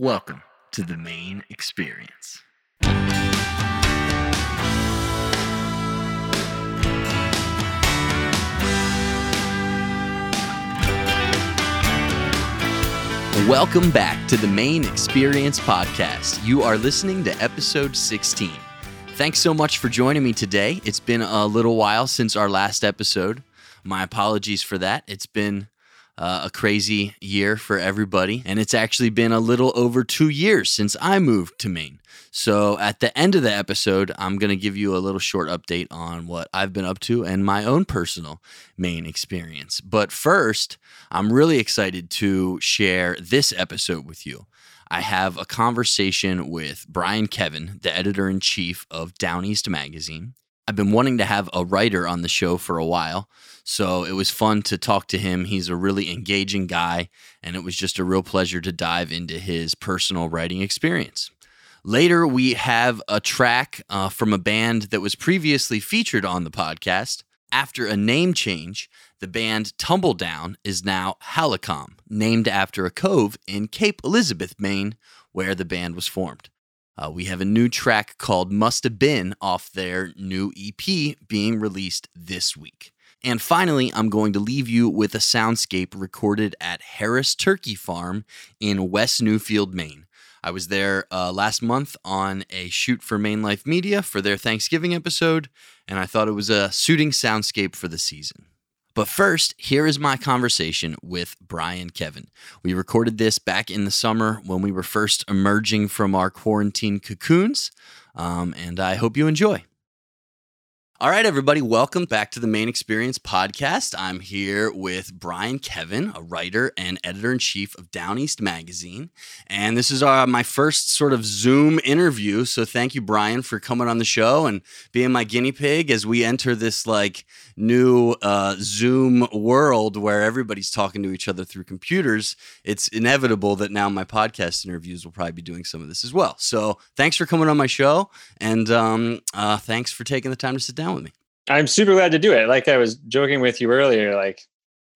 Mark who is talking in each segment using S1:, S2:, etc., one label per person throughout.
S1: Welcome to the Maine experience. Welcome back to the Maine Experience Podcast. You are listening to episode 16. Thanks so much for joining me today. It's been a little while since our last episode. My apologies for that. It's been uh, a crazy year for everybody, and it's actually been a little over two years since I moved to Maine. So, at the end of the episode, I'm going to give you a little short update on what I've been up to and my own personal Maine experience. But first, I'm really excited to share this episode with you. I have a conversation with Brian Kevin, the editor in chief of Down East Magazine. I've been wanting to have a writer on the show for a while, so it was fun to talk to him. He's a really engaging guy, and it was just a real pleasure to dive into his personal writing experience. Later, we have a track uh, from a band that was previously featured on the podcast. After a name change, the band Tumbledown is now Hallicom, named after a cove in Cape Elizabeth, Maine, where the band was formed. Uh, we have a new track called Must Have Been off their new EP being released this week. And finally, I'm going to leave you with a soundscape recorded at Harris Turkey Farm in West Newfield, Maine. I was there uh, last month on a shoot for Maine Life Media for their Thanksgiving episode, and I thought it was a suiting soundscape for the season. But first, here is my conversation with Brian Kevin. We recorded this back in the summer when we were first emerging from our quarantine cocoons, um, and I hope you enjoy. All right, everybody, welcome back to the Maine Experience podcast. I'm here with Brian Kevin, a writer and editor in chief of Down East Magazine. And this is uh, my first sort of Zoom interview. So thank you, Brian, for coming on the show and being my guinea pig as we enter this like new uh, Zoom world where everybody's talking to each other through computers. It's inevitable that now my podcast interviews will probably be doing some of this as well. So thanks for coming on my show. And um, uh, thanks for taking the time to sit down with me.
S2: I'm super glad to do it. Like I was joking with you earlier, like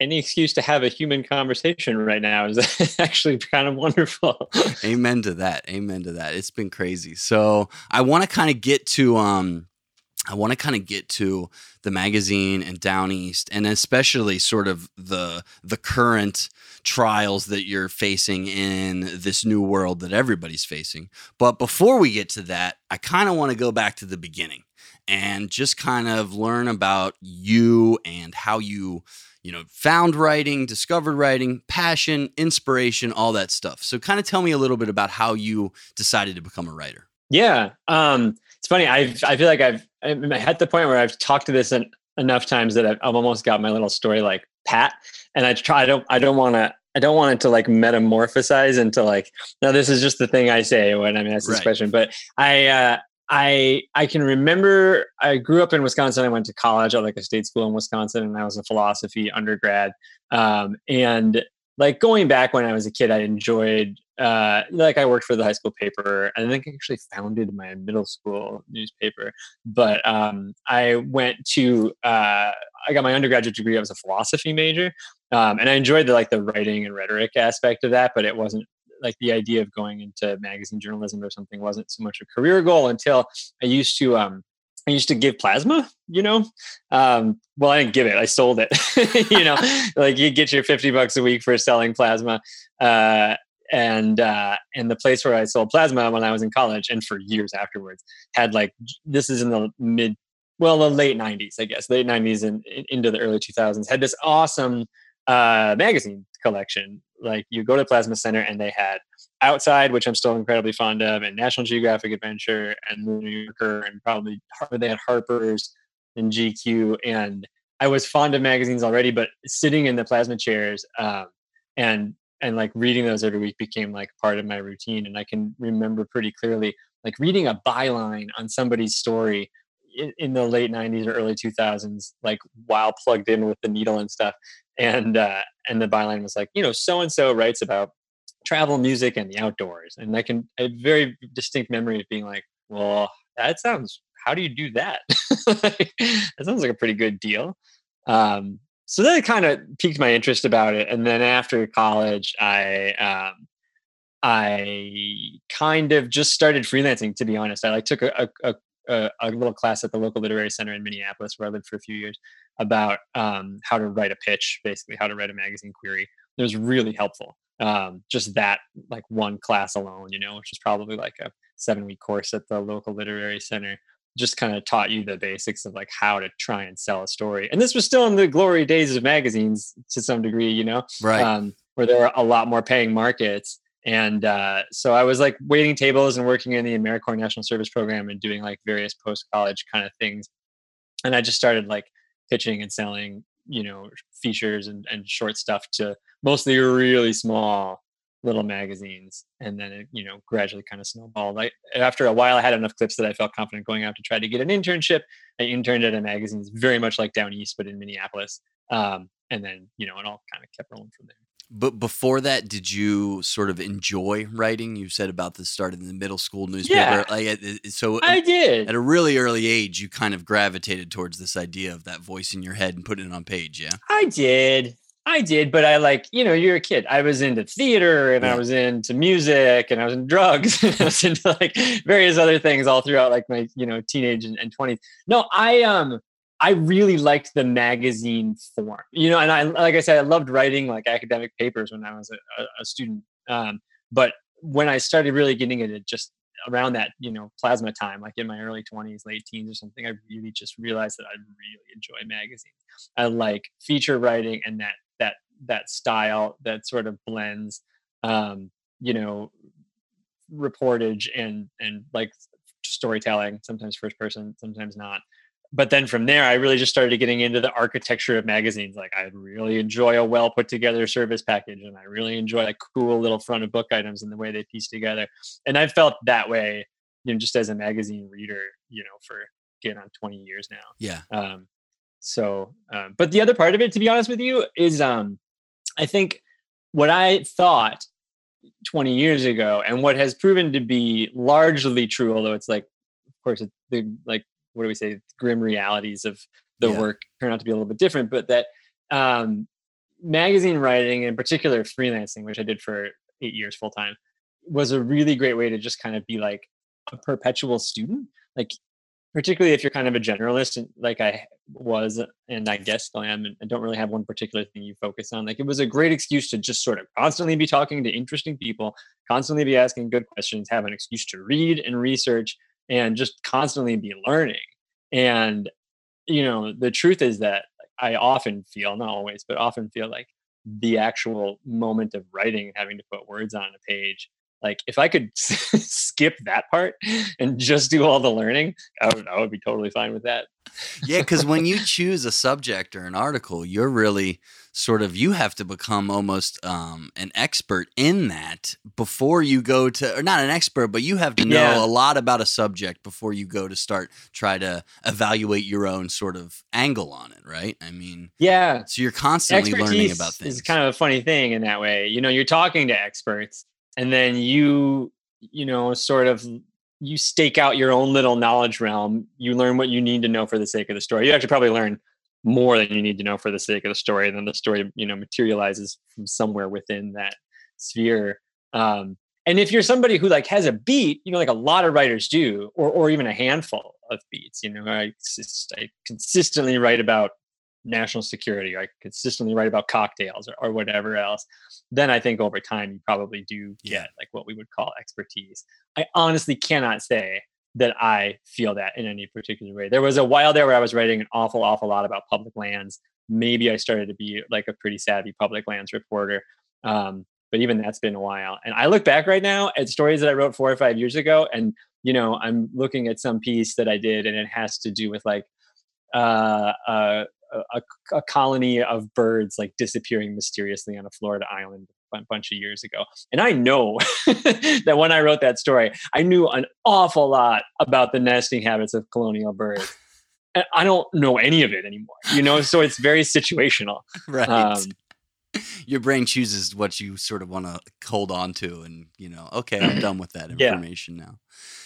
S2: any excuse to have a human conversation right now is actually kind of wonderful.
S1: Amen to that. Amen to that. It's been crazy. So I want to kind of get to um I want to kind of get to the magazine and Down East, and especially sort of the the current trials that you're facing in this new world that everybody's facing. But before we get to that, I kind of want to go back to the beginning and just kind of learn about you and how you you know found writing discovered writing passion inspiration all that stuff so kind of tell me a little bit about how you decided to become a writer
S2: yeah um it's funny I've, i feel like i've i'm at the point where i've talked to this en- enough times that I've, I've almost got my little story like pat and i try i don't i don't want to I don't want it to like metamorphosize into like no this is just the thing I say when I'm asked this
S1: Right.
S2: question but I uh I I can remember I grew up in Wisconsin. I went to college at like a state school in Wisconsin, and I was a philosophy undergrad. Um, and like going back when I was a kid, I enjoyed uh, like I worked for the high school paper. and I think I actually founded my middle school newspaper. But um, I went to uh, I got my undergraduate degree. I was a philosophy major, um, and I enjoyed the like the writing and rhetoric aspect of that. But it wasn't like the idea of going into magazine journalism or something wasn't so much a career goal until I used to um I used to give plasma, you know. Um, well, I didn't give it; I sold it. you know, like you get your fifty bucks a week for selling plasma, uh, and uh, and the place where I sold plasma when I was in college and for years afterwards had like this is in the mid, well, the late '90s, I guess, late '90s and into the early 2000s had this awesome uh, magazine collection. Like you go to Plasma Center and they had Outside, which I'm still incredibly fond of, and National Geographic Adventure and the New Yorker, and probably they had Harper's and GQ. And I was fond of magazines already, but sitting in the plasma chairs um, and and like reading those every week became like part of my routine. And I can remember pretty clearly like reading a byline on somebody's story in, in the late 90s or early 2000s, like while plugged in with the needle and stuff. And uh, and the byline was like, you know, so and so writes about travel, music, and the outdoors. And I can a very distinct memory of being like, well, that sounds. How do you do that? that sounds like a pretty good deal. Um, so that kind of piqued my interest about it. And then after college, I um, I kind of just started freelancing. To be honest, I like took a, a, a, a little class at the local literary center in Minneapolis, where I lived for a few years, about um, how to write a pitch, basically how to write a magazine query. It was really helpful. Um, just that, like one class alone, you know, which is probably like a seven week course at the local literary center just kind of taught you the basics of like how to try and sell a story. And this was still in the glory days of magazines to some degree, you know,
S1: right?
S2: Um, where there were a lot more paying markets. And uh, so I was like waiting tables and working in the AmeriCorps National Service Program and doing like various post college kind of things. And I just started like pitching and selling, you know, features and, and short stuff to mostly really small little magazines. And then it you know gradually kind of snowballed. I, after a while i had enough clips that i felt confident going out to try to get an internship. I interned at a magazine very much like down east but in minneapolis. Um, and then you know it all kind of kept rolling from there
S1: but before that did you sort of enjoy writing you said about the start in the middle school newspaper yeah, like so
S2: i did
S1: at a really early age you kind of gravitated towards this idea of that voice in your head and putting it on page yeah
S2: i did I did, but I like, you know, you're a kid. I was into theater and yeah. I was into music and I was in drugs and I was into like various other things all throughout like my, you know, teenage and, and 20s. No, I um I really liked the magazine form. You know, and I like I said, I loved writing like academic papers when I was a, a student. Um, but when I started really getting into just around that, you know, plasma time, like in my early 20s, late teens or something, I really just realized that I really enjoy magazines. I like feature writing and that that that style that sort of blends um, you know reportage and and like storytelling sometimes first person sometimes not but then from there i really just started getting into the architecture of magazines. Like i really enjoy a well put together service package and i really enjoy like cool little front of book items and the way they piece together. And i felt that way you know just as a magazine reader you know for getting on 20 years now.
S1: Yeah.
S2: Um so, um, but the other part of it, to be honest with you, is um, I think what I thought 20 years ago and what has proven to be largely true, although it's like, of course, it's the like, what do we say, grim realities of the yeah. work turn out to be a little bit different, but that um, magazine writing, in particular freelancing, which I did for eight years full time, was a really great way to just kind of be like a perpetual student. Like particularly if you're kind of a generalist and like I was and I guess still am and don't really have one particular thing you focus on. Like it was a great excuse to just sort of constantly be talking to interesting people, constantly be asking good questions, have an excuse to read and research and just constantly be learning. And you know, the truth is that I often feel, not always, but often feel like the actual moment of writing having to put words on a page like if I could skip that part and just do all the learning, I would, I would be totally fine with that.
S1: yeah, because when you choose a subject or an article, you're really sort of you have to become almost um, an expert in that before you go to, or not an expert, but you have to know yeah. a lot about a subject before you go to start try to evaluate your own sort of angle on it, right? I mean,
S2: yeah.
S1: So you're constantly Expertise learning about things.
S2: It's kind of a funny thing in that way. You know, you're talking to experts and then you you know sort of you stake out your own little knowledge realm you learn what you need to know for the sake of the story. You actually probably learn more than you need to know for the sake of the story and then the story you know materializes from somewhere within that sphere. Um, and if you're somebody who like has a beat you know like a lot of writers do or or even a handful of beats you know i, I consistently write about national security, I consistently write about cocktails or, or whatever else, then I think over time you probably do get like what we would call expertise. I honestly cannot say that I feel that in any particular way. There was a while there where I was writing an awful, awful lot about public lands. Maybe I started to be like a pretty savvy public lands reporter. Um, but even that's been a while. And I look back right now at stories that I wrote four or five years ago, and you know, I'm looking at some piece that I did, and it has to do with like uh, uh, a, a, colony of birds like disappearing mysteriously on a Florida island a bunch of years ago. And I know that when I wrote that story, I knew an awful lot about the nesting habits of colonial birds. And I don't know any of it anymore, you know, so it's very situational.
S1: right. Um, your brain chooses what you sort of want to hold on to and you know okay i'm done with that information yeah. now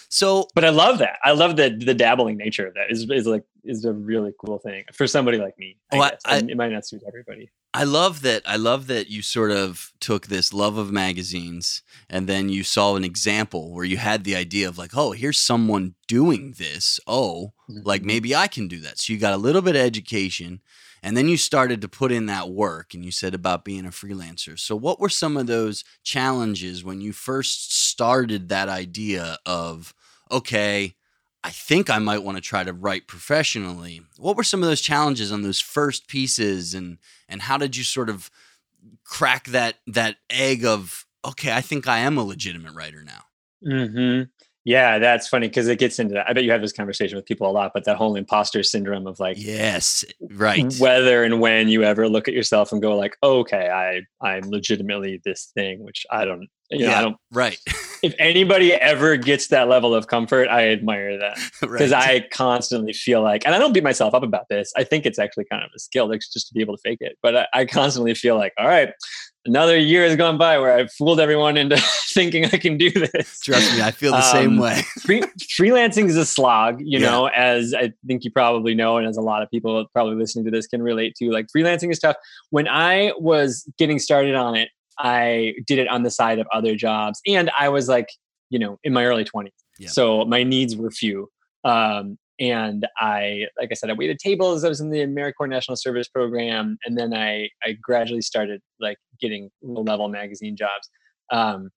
S1: so,
S2: but I love that. I love the the dabbling nature of that. Is is like is a really cool thing for somebody like me. I, well, I, I, it might not suit everybody.
S1: I love that. I love that you sort of took this love of magazines and then you saw an example where you had the idea of like, oh, here's someone doing this. Oh, mm-hmm. like maybe I can do that. So you got a little bit of education and then you started to put in that work and you said about being a freelancer. So what were some of those challenges when you first started that idea of, okay, I think I might want to try to write professionally. What were some of those challenges on those first pieces and and how did you sort of crack that that egg of okay, I think I am a legitimate writer now?
S2: hmm Yeah, that's funny because it gets into that. I bet you have this conversation with people a lot, but that whole imposter syndrome of like,
S1: yes, right.
S2: Whether and when you ever look at yourself and go like, okay, I I'm legitimately this thing, which I don't you know,
S1: yeah,
S2: I don't,
S1: right.
S2: if anybody ever gets that level of comfort, I admire that because right. I constantly feel like, and I don't beat myself up about this. I think it's actually kind of a skill, like just to be able to fake it. But I, I constantly feel like, all right, another year has gone by where I've fooled everyone into thinking I can do this.
S1: Trust me, I feel the um, same way.
S2: free, freelancing is a slog, you yeah. know, as I think you probably know, and as a lot of people probably listening to this can relate to. Like freelancing is tough. When I was getting started on it, I did it on the side of other jobs. And I was like, you know, in my early 20s. Yeah. So my needs were few. Um, and I, like I said, I waited tables. I was in the AmeriCorps National Service Program, and then I, I gradually started like getting low level magazine jobs. Um,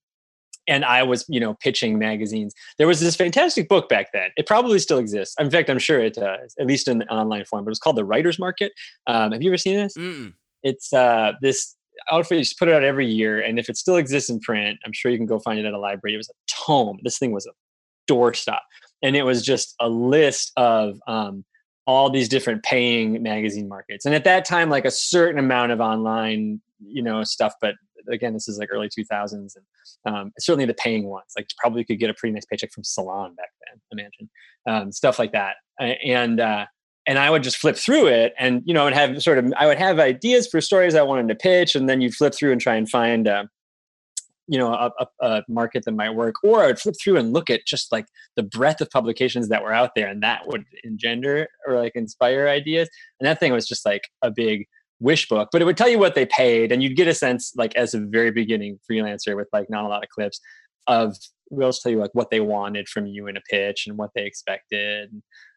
S2: and I was, you know, pitching magazines. There was this fantastic book back then. It probably still exists. In fact, I'm sure it does, at least in online form. But it was called The Writer's Market. Um, have you ever seen this? Mm-mm. It's uh, this outfit used to put it out every year, and if it still exists in print, I'm sure you can go find it at a library. It was a tome. This thing was a doorstop, and it was just a list of um, all these different paying magazine markets. And at that time, like a certain amount of online, you know, stuff. But again, this is like early 2000s, and um, certainly the paying ones. Like probably could get a pretty nice paycheck from Salon back then. Imagine um, stuff like that, and. Uh, and I would just flip through it, and you know, and have sort of I would have ideas for stories I wanted to pitch, and then you'd flip through and try and find, uh, you know, a, a, a, market that might work, or I would flip through and look at just like the breadth of publications that were out there, and that would engender or like inspire ideas. And that thing was just like a big wish book, but it would tell you what they paid, and you'd get a sense, like as a very beginning freelancer with like not a lot of clips, of we'll tell you like what they wanted from you in a pitch and what they expected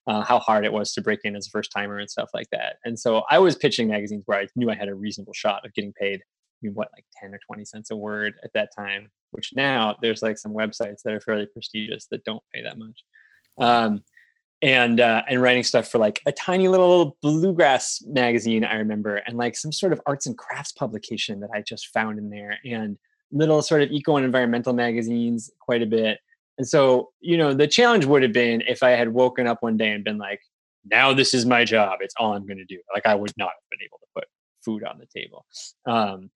S2: uh, how hard it was to break in as a first timer and stuff like that. And so I was pitching magazines where I knew I had a reasonable shot of getting paid, mean, what, like 10 or 20 cents a word at that time, which now there's like some websites that are fairly prestigious that don't pay that much. Um, and uh, and writing stuff for like a tiny little bluegrass magazine I remember, and like some sort of arts and crafts publication that I just found in there, and little sort of eco and environmental magazines quite a bit, and so, you know, the challenge would have been if I had woken up one day and been like, now this is my job. It's all I'm going to do. Like I would not have been able to put food on the table. Um,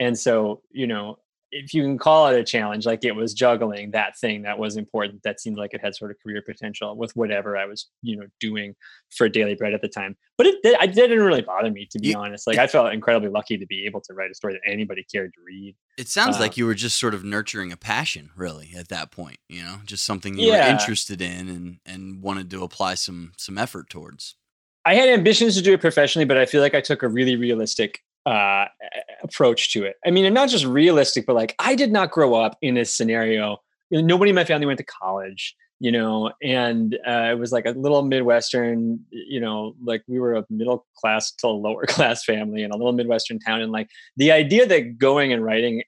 S2: and so, you know, if you can call it a challenge, like it was juggling that thing that was important, that seemed like it had sort of career potential with whatever I was, you know, doing for daily bread at the time. But it, it didn't really bother me, to be you, honest. Like I felt incredibly lucky to be able to write a story that anybody cared to read.
S1: It sounds um, like you were just sort of nurturing a passion, really, at that point. You know, just something you yeah. were interested in and and wanted to apply some some effort towards.
S2: I had ambitions to do it professionally, but I feel like I took a really realistic uh, approach to it. I mean, and not just realistic, but like I did not grow up in this scenario. You know, nobody in my family went to college, you know, and uh, it was like a little Midwestern, you know, like we were a middle class to lower class family in a little Midwestern town. And like the idea that going and writing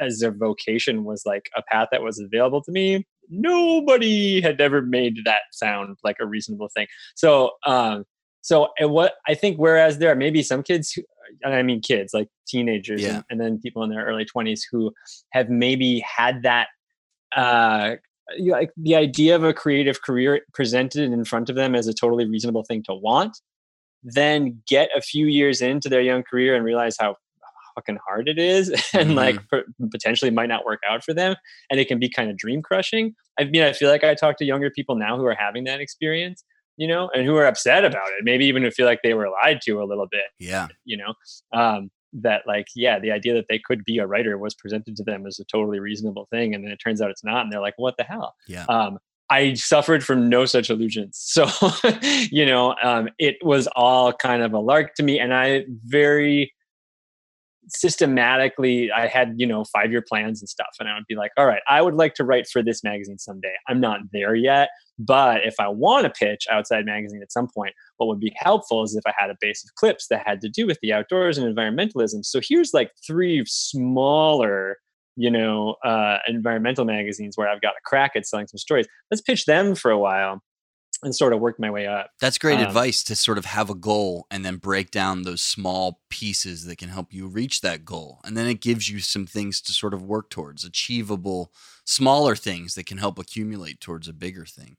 S2: as a vocation was like a path that was available to me, nobody had ever made that sound like a reasonable thing. So, um, so and what I think, whereas there are maybe some kids who, and I mean kids, like teenagers, yeah. and, and, then people in their early twenties who have maybe had that, uh, like the idea of a creative career presented in front of them as a totally reasonable thing to want, then get a few years into their young career and realize how fucking hard it is and mm-hmm. like potentially might not work out for them and it can be kind of dream crushing i mean i feel like i talk to younger people now who are having that experience you know, and who are upset about it. Maybe even feel like they were lied to a little bit.
S1: Yeah.
S2: You know, um, that like, yeah, the idea that they could be a writer was presented to them as a totally reasonable thing. And then it turns out it's not. And they're like, what the hell?
S1: Yeah.
S2: Um, I suffered from no such illusions. So, you know, um, it was all kind of a lark to me. And I very systematically i had you know five year plans and stuff and i would be like all right i would like to write for this magazine someday. I'm not there yet but if i want to pitch outside magazine at some point what would be helpful is if i had a base of clips that had to do with the outdoors and environmentalism. So here's like three smaller you know uh, environmental magazines where i've got a crack at selling some stories. Let's pitch them for a while and sort of work my way up.
S1: That's great um, advice to sort of have a goal and then break down those small pieces that can help you reach that goal. And then it gives you some things to sort of work towards, achievable, smaller things that can help accumulate towards a bigger thing.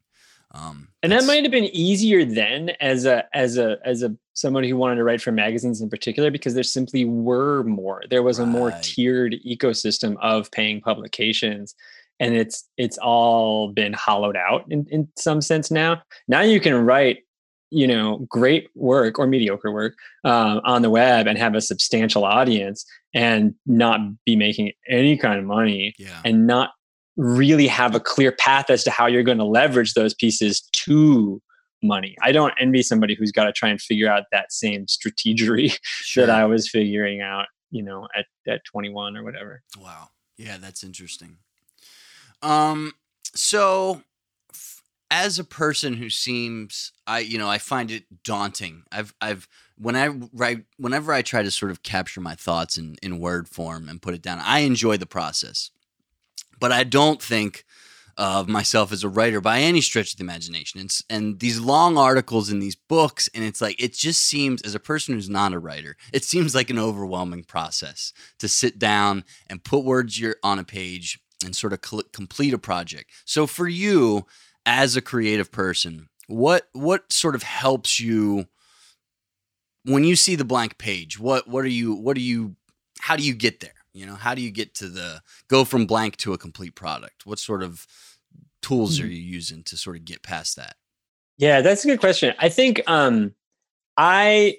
S2: Um, and that might have been easier then as a as a as a someone who wanted to write for magazines in particular because there simply were more. There was right. a more tiered ecosystem of paying publications and it's it's all been hollowed out in, in some sense now. Now you can write you know great work or mediocre work um, on the web and have a substantial audience and not be making any kind of money
S1: yeah.
S2: and not really have a clear path as to how you're going to leverage those pieces to money. I don't envy somebody who's got to try and figure out that same strategery sure. that i was figuring out you know at, at 21 or whatever.
S1: Wow. Yeah that's interesting um, so as a person who seems I you know I find it daunting. I've I've when I write whenever I try to sort of capture my thoughts in in word form and put it down, I enjoy the process. But I don't think of myself as a writer by any stretch of the imagination. And, and these long articles in these books, and it's like, it just seems, as a person who's not a writer, it seems like an overwhelming process to sit down and put words on a page and sort of cl- complete a project. So for you as a creative person, what what sort of helps you when you see the blank page? What what are you what are you how do you get there? You know, how do you get to the go from blank to a complete product? What sort of tools mm-hmm. are you using to sort of get past that?
S2: Yeah, that's a good question. I think um I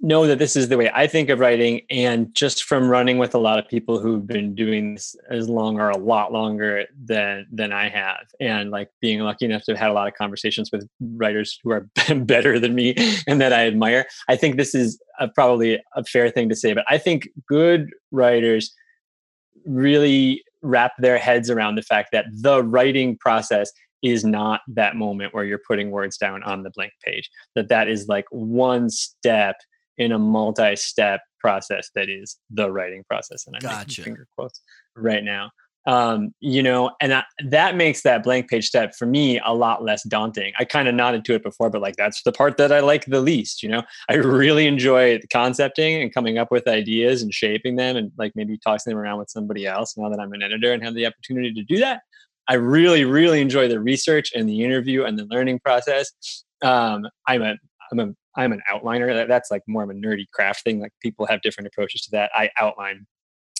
S2: know that this is the way I think of writing. And just from running with a lot of people who've been doing this as long or a lot longer than than I have, and like being lucky enough to have had a lot of conversations with writers who are better than me and that I admire, I think this is a, probably a fair thing to say. But I think good writers really wrap their heads around the fact that the writing process is not that moment where you're putting words down on the blank page that that is like one step in a multi-step process that is the writing process and i'm gotcha. finger quotes right now. Um, you know and I, that makes that blank page step for me a lot less daunting. I kind of nodded to it before but like that's the part that i like the least you know? I really enjoy concepting and coming up with ideas and shaping them and like maybe tossing them around with somebody else now that i'm an editor and have the opportunity to do that. I really really enjoy the research and the interview and the learning process. Um, i'm a i'm a I'm an outliner. That's like more of a nerdy craft thing. Like people have different approaches to that. I outline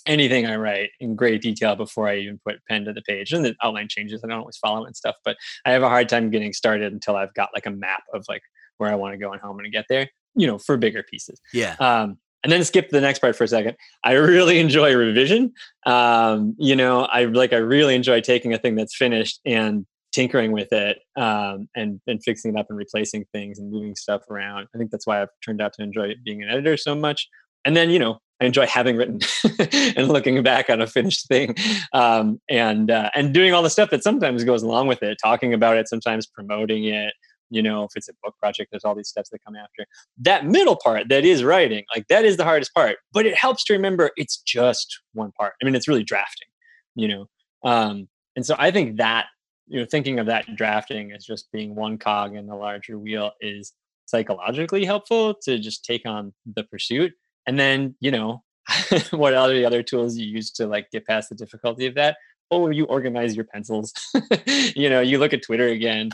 S2: anything I write in great detail before I even put pen to the page. And the outline changes. I don't always follow and stuff, but I have a hard time getting started until I've got like a map of like where I want to go and how I'm going to get there, you know, for bigger pieces.
S1: Yeah.
S2: Um, and then skip the next part for a second. I really enjoy revision. Um, you know, I like I really enjoy taking a thing that's finished and tinkering with it um, and and fixing it up and replacing things and moving stuff around. I think that's why I've turned out to enjoy being an editor so much. And then you know I enjoy having written and looking back on a finished thing um, and uh, and doing all the stuff that sometimes goes along with it, talking about it, sometimes promoting it. You know, if it's a book project, there's all these steps that come after. That middle part that is writing, like that is the hardest part, but it helps to remember it's just one part. I mean, it's really drafting, you know. Um, and so I think that you know thinking of that drafting as just being one cog in the larger wheel is psychologically helpful to just take on the pursuit. And then you know what are the other tools you use to like get past the difficulty of that? Oh you organize your pencils. You know you look at twitter again.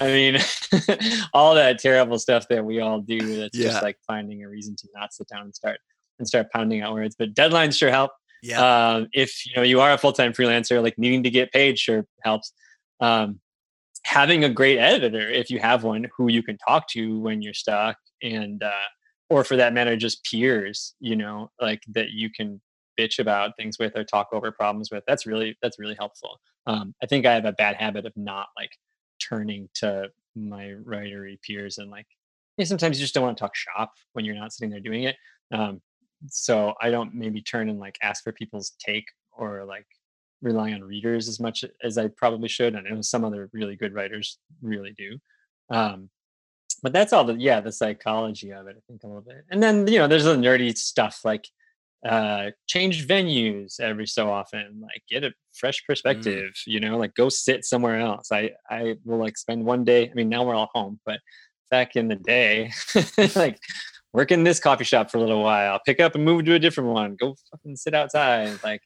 S2: I mean all that terrible stuff that we all do that's yeah. just like finding a reason to not sit down and start and start pounding out words. But deadlines sure help.
S1: Yeah.
S2: Um, if you know you are a full-time freelancer like needing to get paid sure helps um, having a great editor if you have one who you can talk to when you're stuck and uh, or for that matter just peers you know like that you can bitch about things with or talk over problems with that's really that's really helpful. Um, i think i have a bad habit of not like turning to my writery peers and like yeah, sometimes you just don't want to talk shop when you're not sitting there doing it. Um, so I don't maybe turn and like ask for people's take or like rely on readers as much as I probably should. And I know some other really good writers really do. Um, but that's all the yeah the psychology of it i think a little bit and then you know there's the nerdy stuff like uh change venues every so often like get a fresh mm. perspective mm. you know like go sit somewhere else i i will like spend one day i mean now we're all home but back in the day like work in this coffee shop for a little while pick up and move to a different one go fucking sit outside like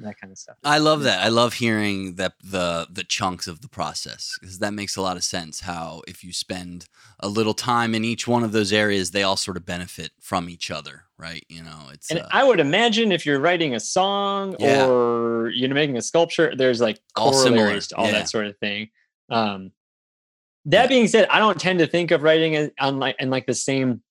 S2: that kind of stuff.
S1: I love that. I love hearing that the the chunks of the process because that makes a lot of sense. How if you spend a little time in each one of those areas, they all sort of benefit from each other, right? You know, it's.
S2: And uh, I would imagine if you're writing a song yeah. or you're making a sculpture, there's like all corollaries to all yeah. that sort of thing. Um, that yeah. being said, I don't tend to think of writing on like in like the same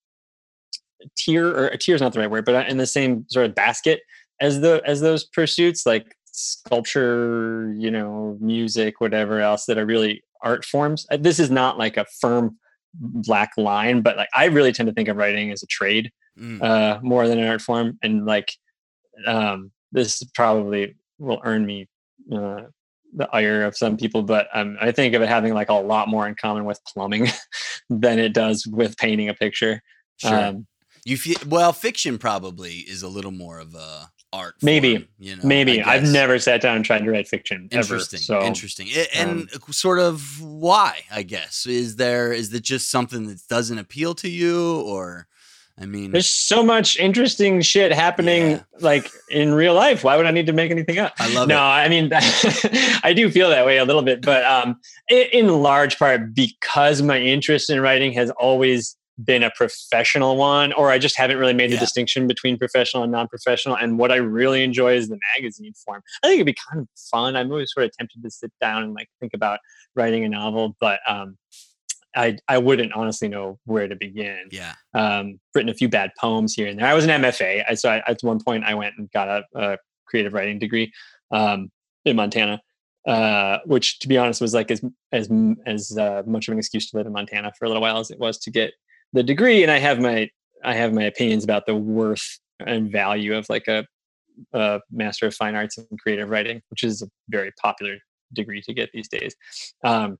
S2: tier or a tier is not the right word, but in the same sort of basket as the as those pursuits like sculpture you know music whatever else that are really art forms uh, this is not like a firm black line but like i really tend to think of writing as a trade mm. uh more than an art form and like um this probably will earn me uh, the ire of some people but um, i think of it having like a lot more in common with plumbing than it does with painting a picture
S1: sure. um you feel well fiction probably is a little more of a art.
S2: Maybe, form, you know, maybe I've never sat down and tried to write fiction.
S1: Interesting,
S2: ever,
S1: so, interesting, and um, sort of why? I guess is there is it just something that doesn't appeal to you, or I mean,
S2: there's so much interesting shit happening yeah. like in real life. Why would I need to make anything up?
S1: I love
S2: no,
S1: it.
S2: I mean, I do feel that way a little bit, but um, in large part because my interest in writing has always been a professional one, or I just haven't really made the distinction between professional and non-professional. And what I really enjoy is the magazine form. I think it'd be kind of fun. I'm always sort of tempted to sit down and like think about writing a novel, but um, I I wouldn't honestly know where to begin.
S1: Yeah.
S2: Um, written a few bad poems here and there. I was an MFA, I, so I, at one point I went and got a, a creative writing degree um, in Montana. Uh, which, to be honest, was like as as as uh, much of an excuse to live in Montana for a little while as it was to get the degree and i have my i have my opinions about the worth and value of like a, a master of fine arts and creative writing which is a very popular degree to get these days. Um,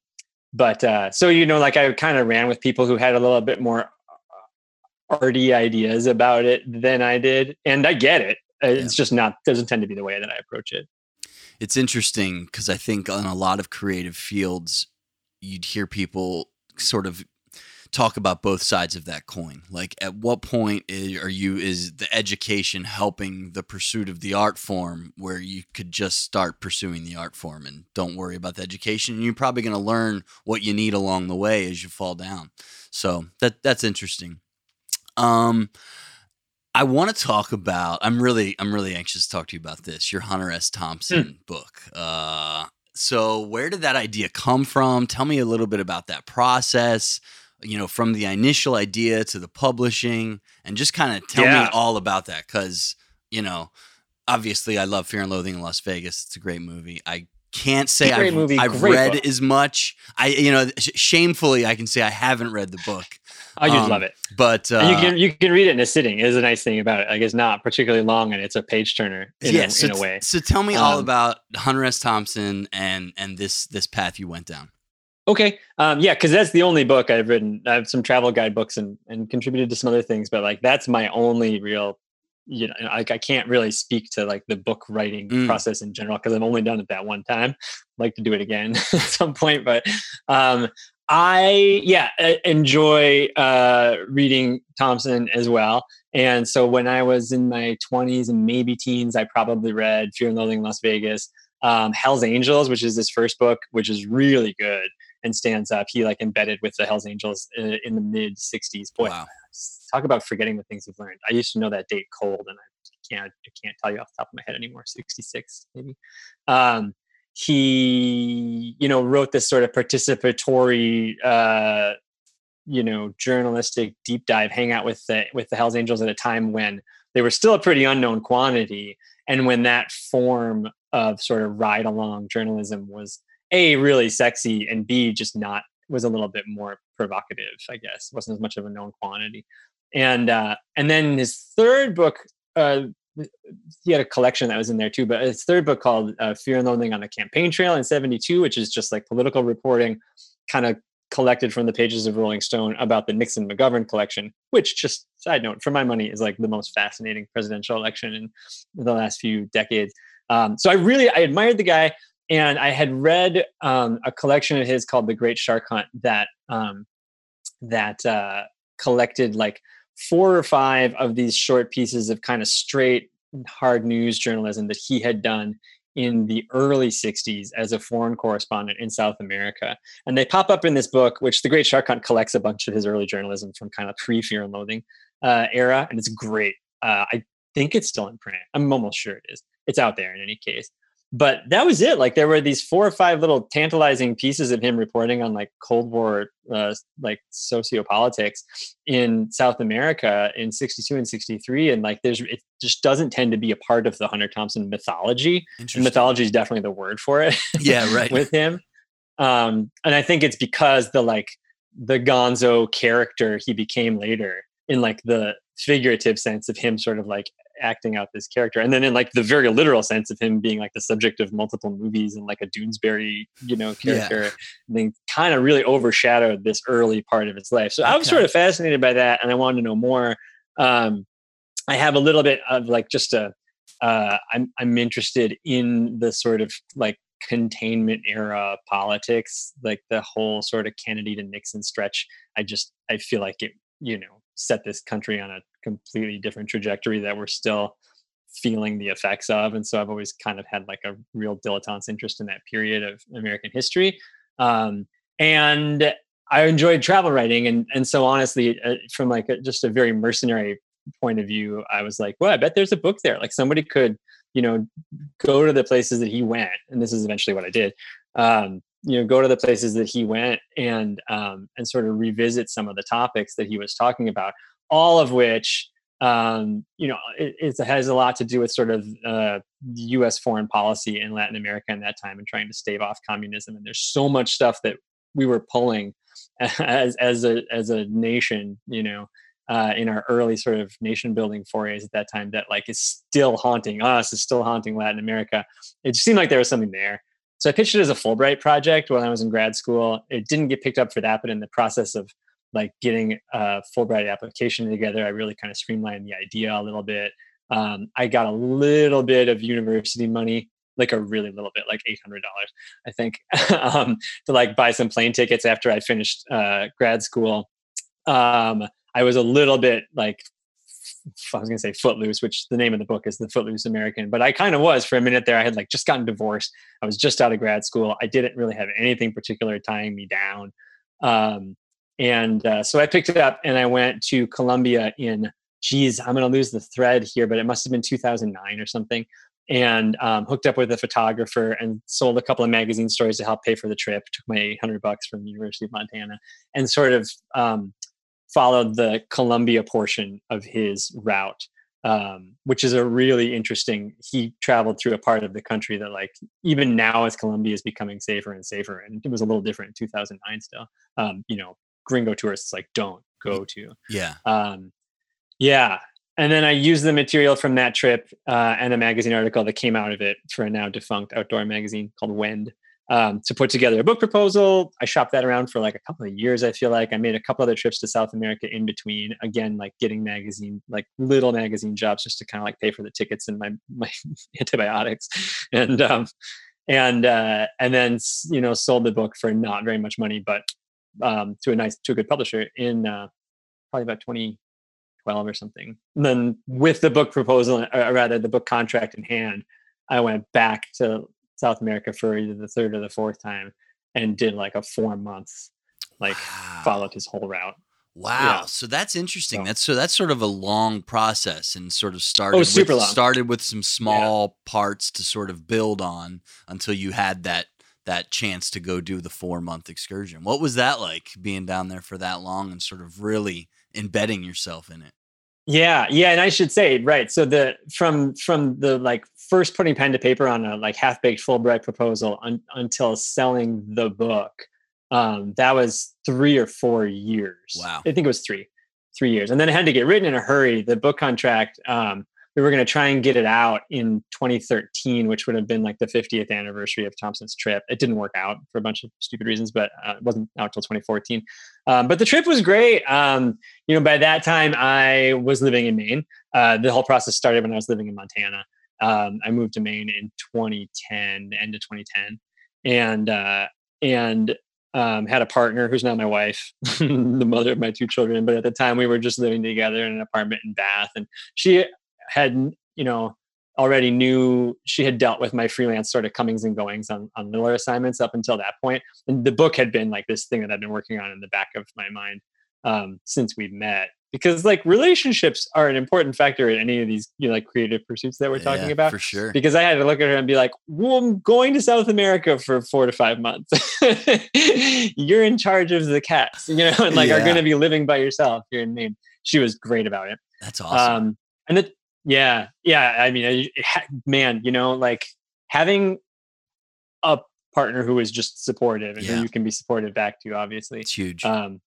S2: but uh, so you know like i kind of ran with people who had a little bit more arty ideas about it than i did and i get it. It's yeah. just not doesn't tend to be the way that i approach it.
S1: It's interesting because i think on a lot of creative fields you'd hear people sort of talk about both sides of that coin. Like, at what point is, are you is the education helping the pursuit of the art form, where you could just start pursuing the art form and don't worry about the education? And you're probably going to learn what you need along the way as you fall down. So that that's interesting. Um, I want to talk about. I'm really I'm really anxious to talk to you about this. Your Hunter S. Thompson mm. book. Uh, so where did that idea come from? Tell me a little bit about that process you know, from the initial idea to the publishing, and just kind of tell yeah. me all about that because you know, obviously, I love Fear and Loathing in Las Vegas. It's a great movie. I can't say I've, movie, I've read book. as much. I you know, shamefully, I can say I haven't read the book.
S2: I just um, love it.
S1: But uh,
S2: you can you can read it in a sitting. Is a nice thing about it. Like it's not particularly long and it's a page turner. In, yeah, a,
S1: so
S2: in a way.
S1: So tell me um, all about Hunter S. Thompson and and this this path you went down.
S2: Okay. Um, yeah, because that's the only book I've written. I have some travel guide books and, and contributed to some other things, but like that's my only real, you know, like I can't really speak to like the book writing mm. process in general because I've only done it that one time. I'd like to do it again at some point, but um, I yeah enjoy uh, reading Thompson as well. And so when I was in my 20s and maybe teens, I probably read Fear and Loathing in Las Vegas, um, Hell's Angels, which is his first book, which is really good and stands up. He like embedded with the Hells Angels in, in the mid '60s. Boy, wow. talk about forgetting the things you've learned. I used to know that date cold, and I can't I can't tell you off the top of my head anymore. '66 maybe. Um, he you know wrote this sort of participatory uh, you know journalistic deep dive hangout with the with the Hells Angels at a time when they were still a pretty unknown quantity and when that form of sort of ride along journalism was a really sexy and b just not was a little bit more provocative i guess wasn't as much of a known quantity and uh and then his third book uh, he had a collection that was in there too. But his third book called uh, Fear and Loathing on the Campaign Trail in '72, which is just like political reporting, kind of collected from the pages of Rolling Stone about the Nixon McGovern collection, which just side note for my money is like the most fascinating presidential election in the last few decades. Um, so I really I admired the guy, and I had read um, a collection of his called The Great Shark Hunt that um, that uh, collected like four or five of these short pieces of kind of straight hard news journalism that he had done in the early 60s as a foreign correspondent in South America. And they pop up in this book, which The Great Shark Hunt collects a bunch of his early journalism from kind of pre Fear and Loathing uh, era. And it's great. Uh, I think it's still in print. I'm almost sure it is. It's out there in any case but that was it. Like there were these four or five little tantalizing pieces of him reporting on like cold war uh, like sociopolitics in south america in 62 and 63 and like there's it just doesn't tend to be a part of the hunter thompson mythology mythology is definitely the word for it
S1: yeah right.
S2: with him. Um and i think it's because the like the gonzo character he became later in like the figurative sense of him sort of like acting out this character and then in like the very literal sense of him being like the subject of multiple movies and like a doonesbury you know character yeah. then kind of really overshadowed this early part of his life so okay. i was sort of fascinated by that and i wanted to know more um i have a little bit of like just a uh i'm i'm interested in the sort of like containment era politics like the whole sort of kennedy to nixon stretch i just i feel like it you know set this country on a completely different trajectory that we're still feeling the effects of. And so I've always kind of had like a real dilettante's interest in that period of American history. Um, and I enjoyed travel writing. And, and so honestly, uh, from like a, just a very mercenary point of view, I was like, well, I bet there's a book there. Like somebody could, you know, go to the places that he went. And this is eventually what I did. Um, you know go to the places that he went and um, and sort of revisit some of the topics that he was talking about all of which um, you know it, it, has a lot to do with sort of uh, U.S. foreign policy in Latin America in that time and trying to stave off communism. And there's so much stuff that we were pulling as as a as a nation, you know, uh, in our early sort of nation building forays at that time that like is still haunting us, is still haunting Latin America. It just seemed like there was something there. So I pitched it as a Fulbright project when I was in grad school. It didn't get picked up for that, but in the process of like getting a Fulbright application together, I really kind of streamlined the idea a little bit. Um, I got a little bit of university money, like a really little bit, like eight hundred dollars, I think, um, to like buy some plane tickets after I finished uh, grad school. Um, I was a little bit like I was going to say Footloose, which the name of the book is The Footloose American. But I kind of was for a minute there. I had like just gotten divorced. I was just out of grad school. I didn't really have anything particular tying me down. Um, and uh, so I picked it up and I went to Colombia in, geez, I'm going to lose the thread here, but it must have been 2009 or something. And um, hooked up with a photographer and sold a couple of magazine stories to help pay for the trip. Took my 800 bucks from the University of Montana and sort of um, followed the Colombia portion of his route, um, which is a really interesting. He traveled through a part of the country that, like, even now as Colombia is becoming safer and safer, and it was a little different in 2009 still. Um, you know, gringo tourists like don't go to.
S1: Yeah.
S2: Um, yeah. And then I used the material from that trip uh, and a magazine article that came out of it for a now defunct outdoor magazine called Wend um, to put together a book proposal. I shopped that around for like a couple of years. I feel like I made a couple other trips to South America in between. Again, like getting magazine, like little magazine jobs, just to kind of like pay for the tickets and my my antibiotics, and um, and uh, and then you know sold the book for not very much money, but um, to a nice to a good publisher in uh, probably about 2012 or something. And then with the book proposal, or rather the book contract in hand, I went back to South America for either the third or the fourth time and did like a four months, like wow. followed his whole route.
S1: Wow. Yeah. So that's interesting. So, that's so that's sort of a long process and sort of oh, started
S2: oh, super
S1: with,
S2: long.
S1: started with some small yeah. parts to sort of build on until you had that that chance to go do the 4 month excursion. What was that like being down there for that long and sort of really embedding yourself in it?
S2: Yeah, yeah, and I should say right. So the from from the like first putting pen to paper on a like half baked Fulbright proposal un, until selling the book, um, that was three or four years.
S1: Wow,
S2: I think it was three, three years, and then it had to get written in a hurry. The book contract um, we were going to try and get it out in 2013, which would have been like the 50th anniversary of Thompson's trip. It didn't work out for a bunch of stupid reasons, but uh, it wasn't out until 2014. Um, but the trip was great. Um, you know, by that time I was living in Maine. Uh, the whole process started when I was living in Montana. Um, I moved to Maine in 2010, the end of 2010, and uh, and um, had a partner who's now my wife, the mother of my two children. But at the time, we were just living together in an apartment in Bath, and she had, you know, already knew she had dealt with my freelance sort of comings and goings on on Miller assignments up until that point, and the book had been like this thing that I've been working on in the back of my mind um, since we met because like relationships are an important factor in any of these you know like creative pursuits that we're talking
S1: Yeah,
S2: about
S1: for sure.
S2: because I had to look at her and be like, well, I'm going to South America for four to five months. You're in charge of the cats, you know, and like are going to be living by yourself. You're in Maine. She was great about it.
S1: That's awesome.
S2: Um, and it, yeah, yeah. I mean, it- it ha- man, you know, like having a partner who is just supportive and
S1: Yeah.
S2: who you can be supportive back to, obviously,
S1: it's huge.
S2: um,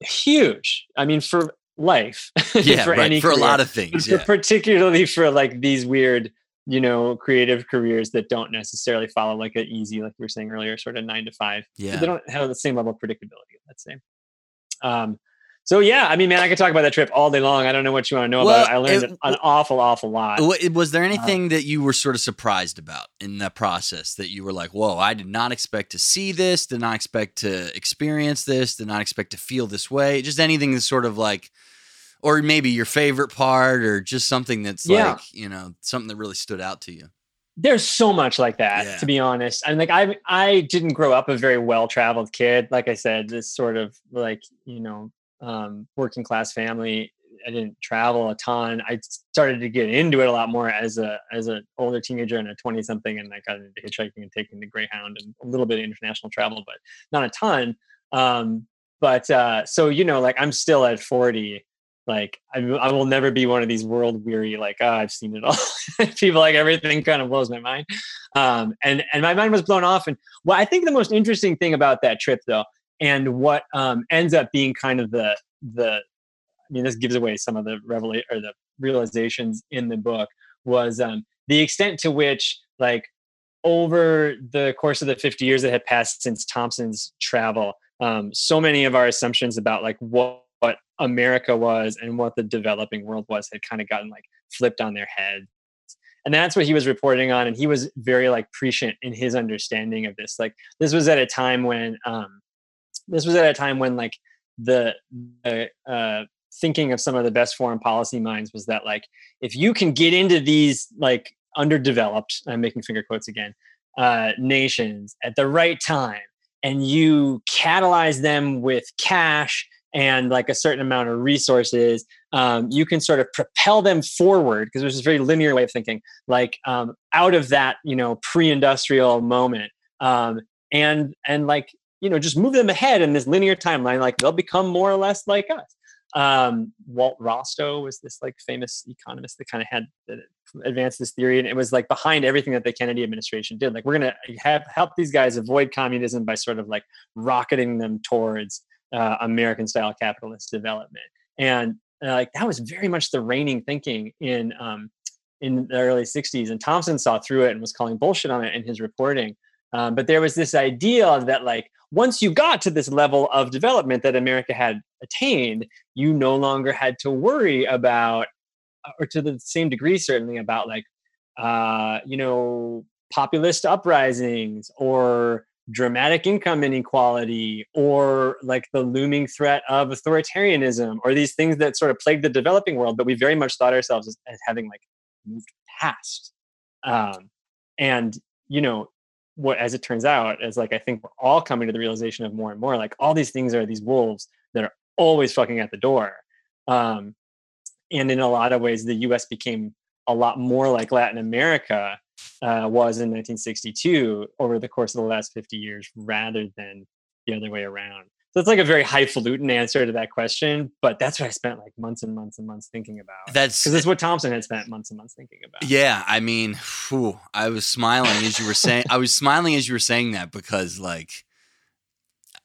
S2: huge. I mean, for life,
S1: yeah,
S2: for
S1: right.
S2: any
S1: For a lot of things. Yeah.
S2: particularly for like these weird you know creative careers that don't necessarily follow like an easy like we were saying earlier sort of nine to five
S1: Yeah.
S2: they don't have the same level of predictability let's say um so yeah i mean man i could talk about that trip all day long i don't know what you want to know
S1: Well,
S2: about it i learned
S1: it-
S2: an, awful awful lot
S1: Was there uh, anything that you were sort of surprised about in that process that you were like, whoa, I did not expect to see this, did not expect to experience this, did not expect to feel this way? Just anything that's sort of like, or maybe your favorite part, or just something that's
S2: Yeah.
S1: like, you know, something that really stood out to you.
S2: there's so much like that
S1: Yeah.
S2: to be honest and like i i didn't grow up a very well traveled kid like i said this sort of like you know um working class family i didn't travel a ton. I started to get into it a lot more as a as an older teenager and a 20 something and i got into hitchhiking and taking the greyhound and a little bit of international travel but not a ton. Um but uh so you know like i'm still at 40 like I, I will never be one of these world weary like oh, i've seen it all. People like everything kind of blows my mind. Um, and and my mind was blown off and well i think the most interesting thing about that trip though and what um, ends up being kind of the the i mean this gives away some of the revelation or the realizations in the book was um, the extent to which like over the course of the 50 years that had passed since thompson's travel um, so many of our assumptions about like what what America was and what the developing world was had kind of gotten like flipped on their heads And that's what he was reporting on. And he was very like prescient in his understanding of this. Like this was at a time when um this was at a time when like the, uh thinking of some of the best foreign policy minds was that like if you can get into these like underdeveloped, I'm making finger quotes again, uh nations at the right time and you catalyze them with cash and like a certain amount of resources, um, you can sort of propel them forward because there's this very linear way of thinking, like um, out of that you know pre-industrial moment, um, and and like you know just move them ahead in this linear timeline. Like they'll become more or less like us. Um, Walt Rostow was this like famous economist that kind of had advanced this theory, and it was like behind everything that the Kennedy administration did. Like we're gonna help these guys avoid communism by sort of like rocketing them towards uh, American style capitalist development. And uh, like that was very much the reigning thinking in um, in the early 60s. And Thompson saw through it and was calling bullshit on it in his reporting. Um, but there was this idea that like once you got to this level of development that America had attained, you no longer had to worry about, or to the same degree certainly about like, uh, you know, populist uprisings or dramatic income inequality or like the looming threat of authoritarianism or these things that sort of plague the developing world but we very much thought ourselves as, as having like moved past. Um, and you know what as it turns out is like i think we're all coming to the realization of more and more like all these things are these wolves that are always fucking at the door um, and in a lot of ways the us became a lot more like latin america uh, was in 1962 over the course of the last 50 years rather than the other way around. So it's like a very highfalutin answer to that question, but that's what I spent like months and months and months thinking about.
S1: That's
S2: because that's what Thompson had spent months and months thinking about.
S1: Yeah, I mean, whew, I was smiling as you were saying. I was smiling as you were saying that because, like,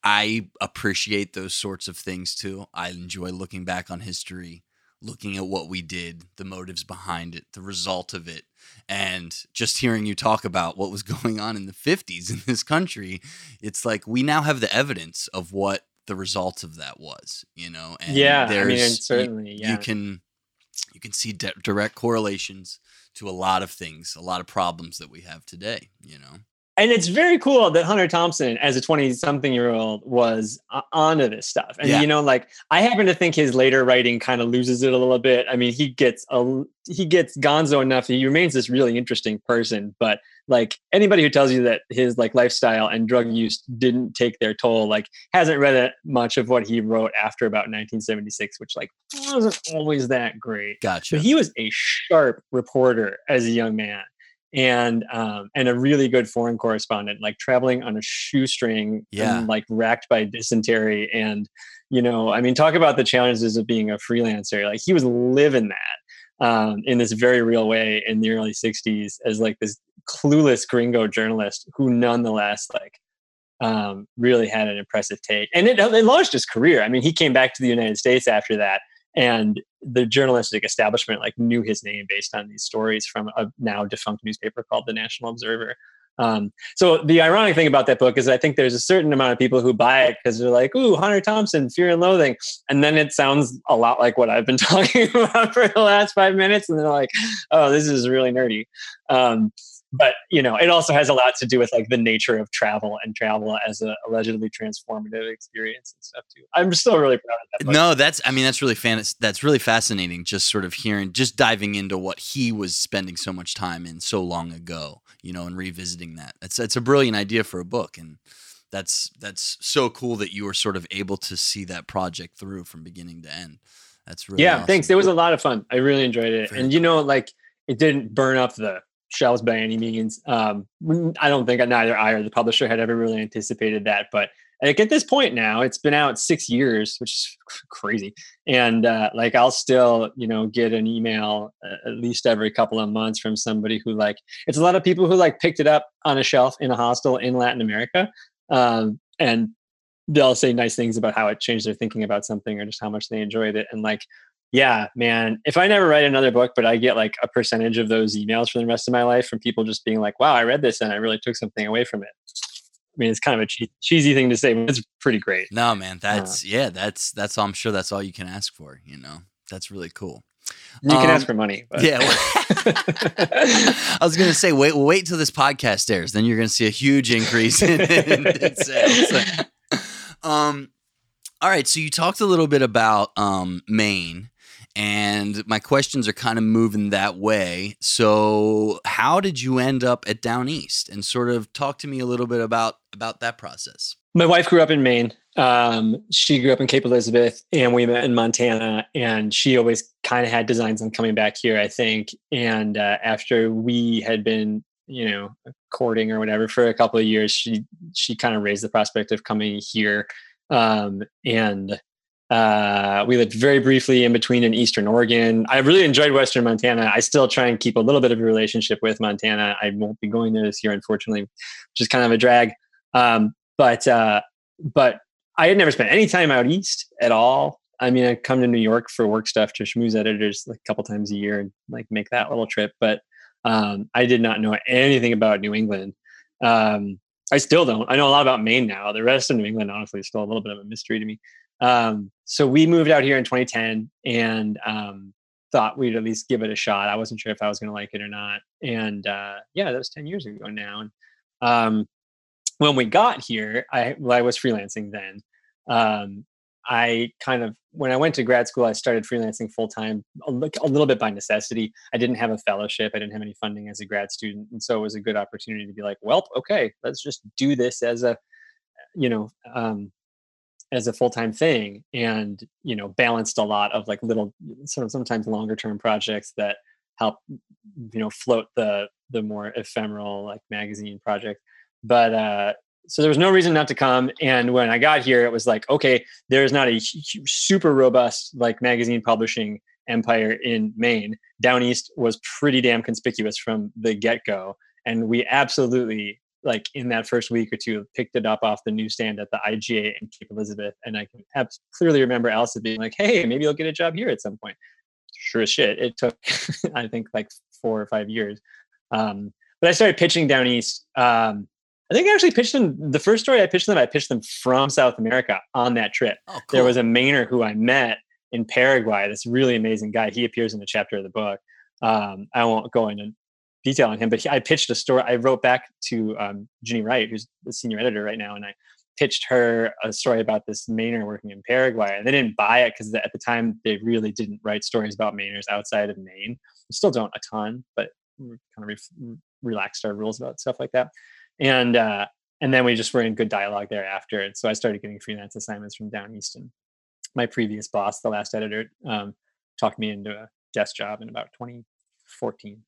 S1: I appreciate those sorts of things too. I enjoy looking back on history looking at what we did, the motives behind it, the result of it, and just hearing you talk about what was going on in the 50s in this country, it's like we now have the evidence of what the result of that was, you know.
S2: And yeah, I mean, certainly,
S1: you,
S2: yeah.
S1: you can you can see de- direct correlations to a lot of things, a lot of problems that we have today, you know
S2: and it's very cool that Hunter Thompson, as a 20 something year old, was uh, onto this stuff. And, yeah. you know, like I happen to think his later writing kind of loses it a little bit. I mean, he gets a, he gets gonzo enough. He remains this really interesting person, but like anybody who tells you that his like lifestyle and drug use didn't take their toll, like hasn't read it, much of what he wrote after about 1976, which like wasn't always that great.
S1: Gotcha.
S2: But he was a sharp reporter as a young man and um, and a really good foreign correspondent, like traveling on a shoestring,
S1: yeah,
S2: and, like racked by dysentery, and you know, I mean, talk about the challenges of being a freelancer. Like he was living that um, in this very real way in the early '60s as like this clueless gringo journalist who, nonetheless, like um, really had an impressive take, and it, it launched his career. I mean, he came back to the United States after that and the journalistic establishment like knew his name based on these stories from a now defunct newspaper called the National Observer. Um, so the ironic thing about that book is I think there's a certain amount of people who buy it because they're like, "Ooh, Hunter Thompson, Fear and Loathing," and then it sounds a lot like what I've been talking about for the last five minutes, and they're like, "Oh, this is really nerdy." Um, but you know it also has a lot to do with like the nature of travel and travel as a allegedly transformative experience and stuff too. I'm still really proud of that
S1: book. no that's i mean that's really fan that's really fascinating just sort of hearing just diving into what he was spending so much time in so long ago you know and revisiting that. It's it's a brilliant idea for a book and that's that's so cool that you were sort of able to see that project through from beginning to end. That's really
S2: yeah
S1: awesome.
S2: thanks it was a lot of fun. I really enjoyed it. Very and you know like it didn't burn up the shelves by any means. Um, I don't think neither I or the publisher had ever really anticipated that. But like at this point now, it's been out six years, which is crazy. And uh, like I'll still, you know, get an email uh, at least every couple of months from somebody who like it's a lot of people who like picked it up on a shelf in a hostel in Latin America. Um, and they'll say nice things about how it changed their thinking about something or just how much they enjoyed it. And like yeah, man, if I never write another book, but I get like a percentage of those emails for the rest of my life from people just being like, wow, I read this and I really took something away from it. I mean, it's kind of a che- cheesy thing to say, but it's pretty great.
S1: No, man, uh, that's, uh, yeah, that's, that's, I'm sure that's all you can ask for, you know, that's really cool.
S2: You um, can ask um, for money. But.
S1: Yeah. I was going to say, wait, wait till this podcast airs. Then you're going to see a huge increase in, in, in sales. um, all right. So you talked a little bit about um, Maine and my questions are kind of moving that way. So, how did you end up at Down East? And sort of talk to me a little bit about about that process.
S2: My wife grew up in Maine. Um, she grew up in Cape Elizabeth, and we met in Montana. And she always kind of had designs on coming back here, I think. And uh, after we had been, you know, courting or whatever for a couple of years, she she kind of raised the prospect of coming here. Um, and uh, we lived very briefly in between in Eastern Oregon. I really enjoyed Western Montana. I still try and keep a little bit of a relationship with Montana. I won't be going there this year, unfortunately, which is kind of a drag. Um, but uh, but I had never spent any time out east at all. I mean, I come to New York for work stuff to schmooze editors like a couple times a year and like make that little trip. But um, I did not know anything about New England. Um, I still don't. I know a lot about Maine now. The rest of New England, honestly, is still a little bit of a mystery to me. Um, so we moved out here in 2010 and um, thought we'd at least give it a shot. I wasn't sure if I was going to like it or not. And uh, yeah, that was 10 years ago now. And um, when we got here, I, well, I was freelancing then. Um, I kind of, when I went to grad school, I started freelancing full time, a, a little bit by necessity. I didn't have a fellowship, I didn't have any funding as a grad student. And so it was a good opportunity to be like, well, okay, let's just do this as a, you know, um, as a full-time thing and you know balanced a lot of like little sort of sometimes longer term projects that help you know float the the more ephemeral like magazine project. But uh so there was no reason not to come and when i got here it was like okay there's not a super robust like magazine publishing empire in maine. Down east was pretty damn conspicuous from the get-go and we absolutely like in that first week or two, picked it up off the newsstand at the IGA in Cape Elizabeth. And I can clearly remember Allison being like, hey, maybe you'll get a job here at some point. sure as shit. It took, I think, like four or five years. Um, but I started pitching down east. Um, I think I actually pitched them the first story I pitched them. I pitched them from South America on that trip. Oh, cool. There was a Mainer who I met in Paraguay. This really amazing guy. He appears in the chapter of the book. Um, I won't go into detail on him, but he, I pitched a story. I wrote back to um, Ginny Wright, who's the senior editor right now, and I pitched her a story about this Mainer working in Paraguay. And they didn't buy it because at the time they really didn't write stories about Mainers outside of Maine. We still don't a ton, but kind of re- relaxed our rules about stuff like that. And uh, and then we just were in good dialogue thereafter. And so I started getting freelance assignments from down east. And my previous boss, the last editor, um, talked me into a desk job in about 2014.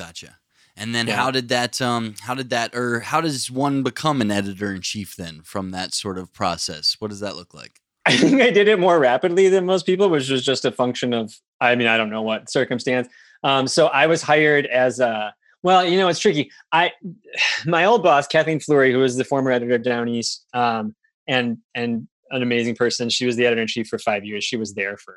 S1: Gotcha. And then yeah. how did that um how did that or how does one become an editor in chief then from that sort of process? What does that look like?
S2: I think I did it more rapidly than most people, which was just a function of I mean, I don't know what circumstance. Um, so I was hired as a well, you know, it's tricky. I my old boss, Kathleen Fleury, who was the former editor of Down East, um, and and an amazing person. She was the editor in chief for five years. She was there for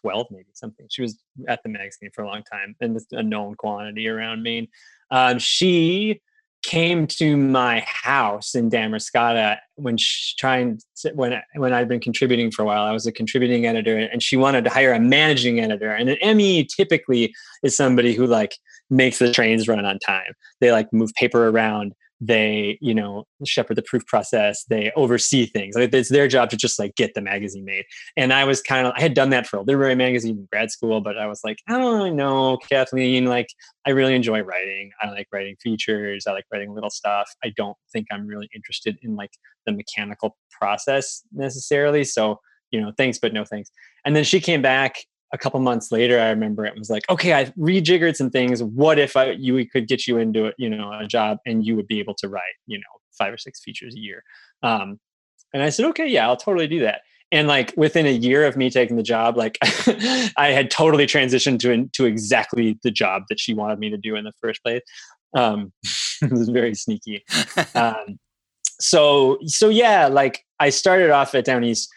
S2: 12 maybe something she was at the magazine for a long time and a known quantity around maine um, she came to my house in Damariscotta when she, trying to, when when I'd been contributing for a while. I was a contributing editor, and she wanted to hire a managing editor. And an ME typically is somebody who like makes the trains run on time. They like move paper around they you know shepherd the proof process they oversee things like it's their job to just like get the magazine made. And i was kind of i had done that for a literary magazine in grad school but i was like i don't really know kathleen like i really enjoy writing. I like writing features. I like writing little stuff. I don't think i'm really interested in like the mechanical process necessarily so you know thanks but no thanks. And then she came back a couple months later, I remember it was like, okay, I rejiggered some things. What if I you we could get you into it, you know, a job and you would be able to write, you know, five or six features a year. Um, and I said, okay, yeah, I'll totally do that. And like within a year of me taking the job, like I had totally transitioned to to exactly the job that she wanted me to do in the first place. Um, it was very sneaky. Um, so so yeah, like I started off at Down East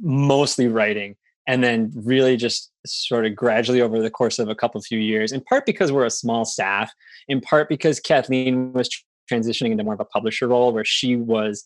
S2: mostly writing and then really just sort of gradually over the course of a couple few years in part because we're a small staff in part because kathleen was transitioning into more of a publisher role where she was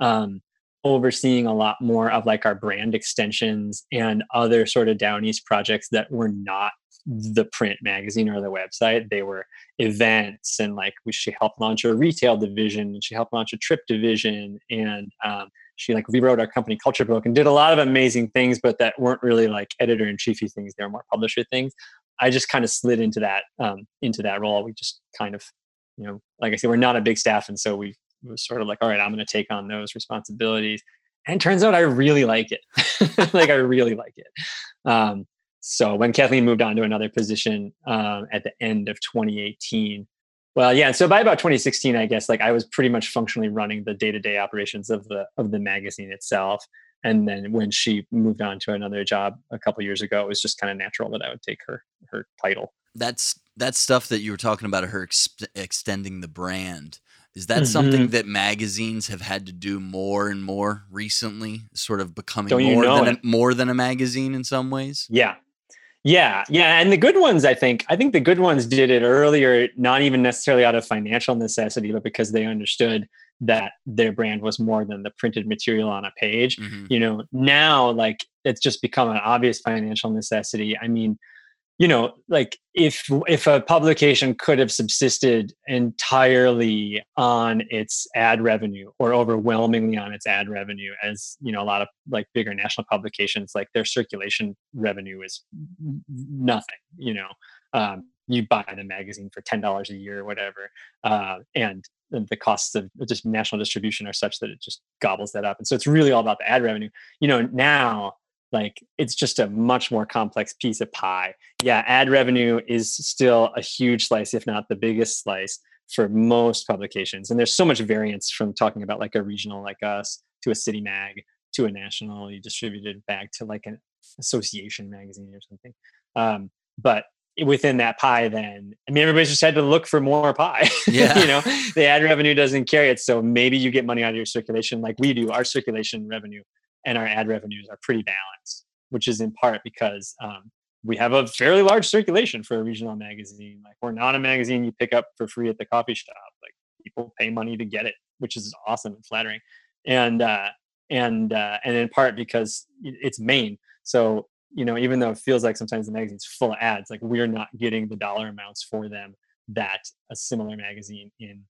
S2: um, overseeing a lot more of like our brand extensions and other sort of down east projects that were not the print magazine or the website. They were events and like she helped launch a retail division and she helped launch a trip division and um, she like rewrote our company culture book and did a lot of amazing things, but that weren't really like editor in chiefy things. They were more publisher things. I just kind of slid into that um, into that role. We just kind of, you know, like I said, we're not a big staff, and so we was sort of like, all right, I'm going to take on those responsibilities. And turns out I really like it. like I really like it. Um, so when Kathleen moved on to another position um, at the end of 2018, well, yeah. So by about 2016, I guess like I was pretty much functionally running the day-to-day operations of the of the magazine itself. And then when she moved on to another job a couple years ago, it was just kind of natural that I would take her her title.
S1: That's that stuff that you were talking about her ex- extending the brand. Is that mm-hmm. something that magazines have had to do more and more recently? Sort of becoming more than a, more than a magazine in some ways.
S2: Yeah, yeah, yeah, and the good ones, I think, I think the good ones did it earlier, not even necessarily out of financial necessity, but because they understood that their brand was more than the printed material on a page. Mm-hmm. You know, now like it's just become an obvious financial necessity. I mean, you know like if if a publication could have subsisted entirely on its ad revenue or overwhelmingly on its ad revenue as you know a lot of like bigger national publications like their circulation revenue is nothing you know? Um, you buy the magazine for $10 a year or whatever uh, and the costs of just national distribution are such that it just gobbles that up. And so it's really all about the ad revenue. You know now like it's just a much more complex piece of pie. Yeah, ad revenue is still a huge slice, if not the biggest slice for most publications. And there's so much variance from talking about like a regional like us to a city mag to a nationally distributed bag to like an association magazine or something. Um, but within that pie, then I mean everybody's just had to look for more pie. Yeah. you know, the ad revenue doesn't carry it. So maybe you get money out of your circulation like we do. Our circulation revenue and our ad revenues are pretty balanced, which is in part because um, we have a fairly large circulation for a regional magazine. Like we're not a magazine you pick up for free at the coffee shop. Like people pay money to get it, which is awesome and flattering. And uh, and uh, and in part because it's Maine. So you know, even though it feels like sometimes the magazine's full of ads, like we're not getting the dollar amounts for them that a similar magazine in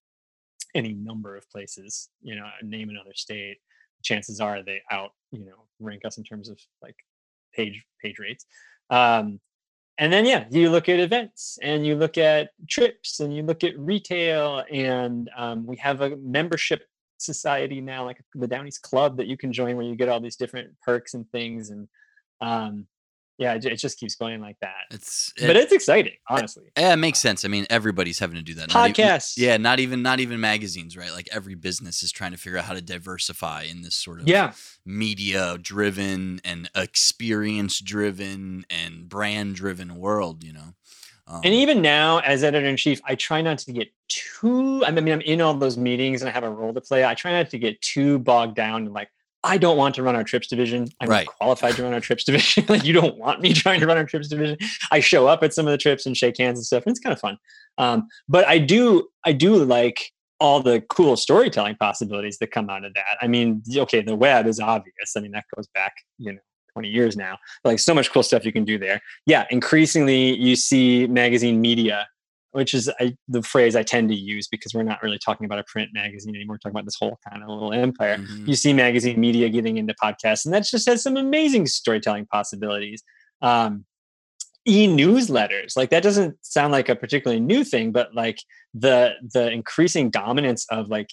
S2: any number of places, you know, name another state, chances are they out, you know, rank us in terms of like page page rates. Um, and then yeah, you look at events and you look at trips and you look at retail and um, we have a membership society now, like the Downies Club that you can join where you get all these different perks and things and um, yeah, it, just keeps going like that.
S1: It's
S2: it, but it's exciting, honestly.
S1: Yeah, it makes sense. I mean, everybody's having to do that.
S2: Podcasts.
S1: Even, yeah, not even not even magazines, right? Like every business is trying to figure out how to diversify in this sort of
S2: yeah.
S1: media driven and experience driven and brand driven world, you know.
S2: Um, and even now, as editor in chief, I try not to get too. I mean, I'm in all those meetings and I have a role to play. I try not to get too bogged down and like I don't want to run our trips division. I'm right. qualified to run our trips division. like you don't want me trying to run our trips division. I show up at some of the trips and shake hands and stuff, and it's kind of fun. Um, but I do, I do like all the cool storytelling possibilities that come out of that. I mean, okay, the web is obvious. I mean, that goes back, you know, 20 years now. But like so much cool stuff you can do there. Yeah, increasingly you see magazine media which is I, the phrase I tend to use because we're not really talking about a print magazine anymore. We're talking about this whole kind of little empire. Mm-hmm. You see magazine media getting into podcasts, and that just has some amazing storytelling possibilities. Um, e-newsletters, like that doesn't sound like a particularly new thing, but like the the increasing dominance of like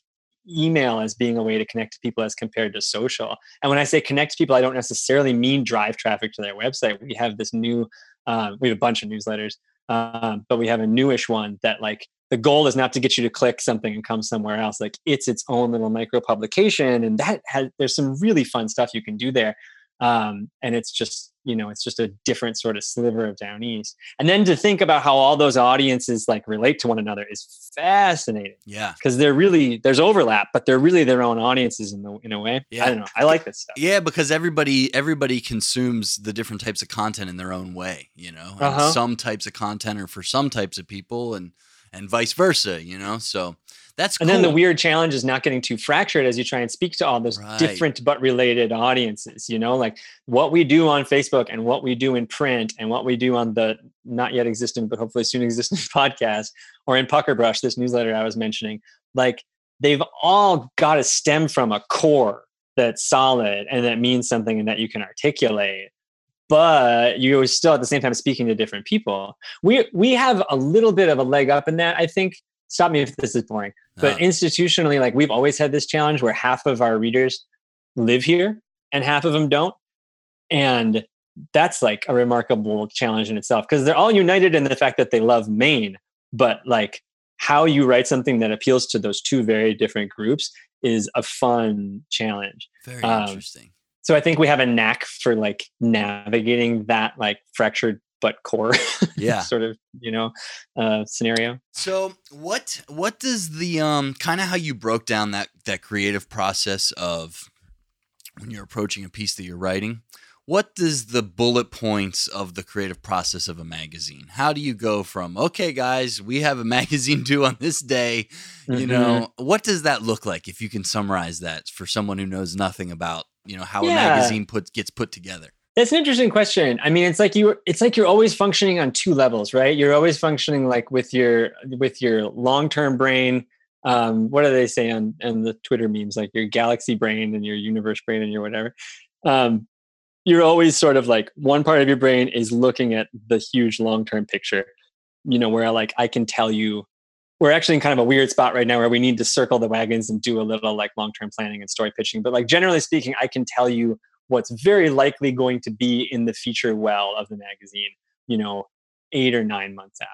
S2: email as being a way to connect to people as compared to social. And when I say connect to people, I don't necessarily mean drive traffic to their website. We have this new, uh, we have a bunch of newsletters um, but we have a newish one that like the goal is not to get you to click something and come somewhere else. Like it's its own little micro publication and that has there's some really fun stuff you can do there um, and it's just you know it's just a different sort of sliver of down east and then to think about how all those audiences like relate to one another is fascinating.
S1: Yeah.
S2: Because they're really there's overlap but they're really their own audiences in the in a way. Yeah. i don't know. I like this stuff.
S1: Yeah because everybody everybody consumes the different types of content in their own way you know? Uh-huh. some types of content are for some types of people and and vice versa you know so that's
S2: and then the weird challenge is not getting too fractured as you try and speak to all those right. different but related audiences. You know, like what we do on Facebook and what we do in print and what we do on the not yet existent but hopefully soon existent podcast or in Puckerbrush, this newsletter I was mentioning. Like they've all got to stem from a core that's solid and that means something and that you can articulate but you're still at the same time speaking to different people. We we have a little bit of a leg up in that, I think, stop me if this is boring but uh, institutionally like we've always had this challenge where half of our readers live here and half of them don't. And that's like a remarkable challenge in itself because they're all united in the fact that they love maine but like how you write something that appeals to those two very different groups is a fun challenge.
S1: Very um, interesting
S2: so i think we have a knack for like navigating that like fractured but core
S1: yeah.
S2: sort of you know uh, scenario.
S1: So what what does the um kind of how you broke down that that creative process of when you're approaching a piece that you're writing what does the bullet points of the creative process of a magazine? How do you go from okay guys we have a magazine due on this day you mm-hmm. know what does that look like if you can summarize that for someone who knows nothing about you know how yeah. a magazine put gets put together
S2: that's an interesting question. I mean, it's like you it's like you're always functioning on two levels, right? You're always functioning like with your with your long-term brain. Um, what do they say on, on the Twitter memes? Like your galaxy brain and your universe brain and your whatever. Um, you're always sort of like one part of your brain is looking at the huge long-term picture, you know, where like I can tell you we're actually in kind of a weird spot right now where we need to circle the wagons and do a little like long-term planning and story pitching. But like generally speaking, I can tell you what's very likely going to be in the feature well of the magazine, you know, eight or nine months out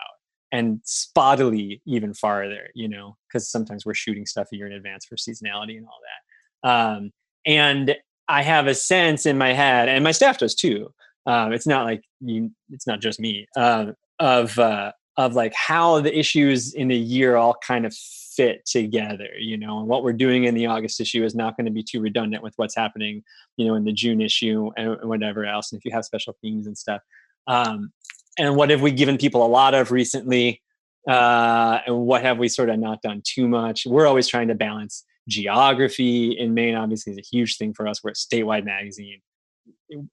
S2: and spottily even farther, you know, because sometimes we're shooting stuff a year in advance for seasonality and all that. Um, and I have a sense in my head, and my staff does too. Um, it's not like you, it's not just me uh, of uh, of like how the issues in a year all kind of fit together you know and what we're doing in the august issue is not going to be too redundant with what's happening you know in the june issue and whatever else and if you have special themes and stuff. Um, and what have we given people a lot of recently? Uh, and what have we sort of not done too much? We're always trying to balance geography in maine obviously is a huge thing for us. We're a statewide magazine.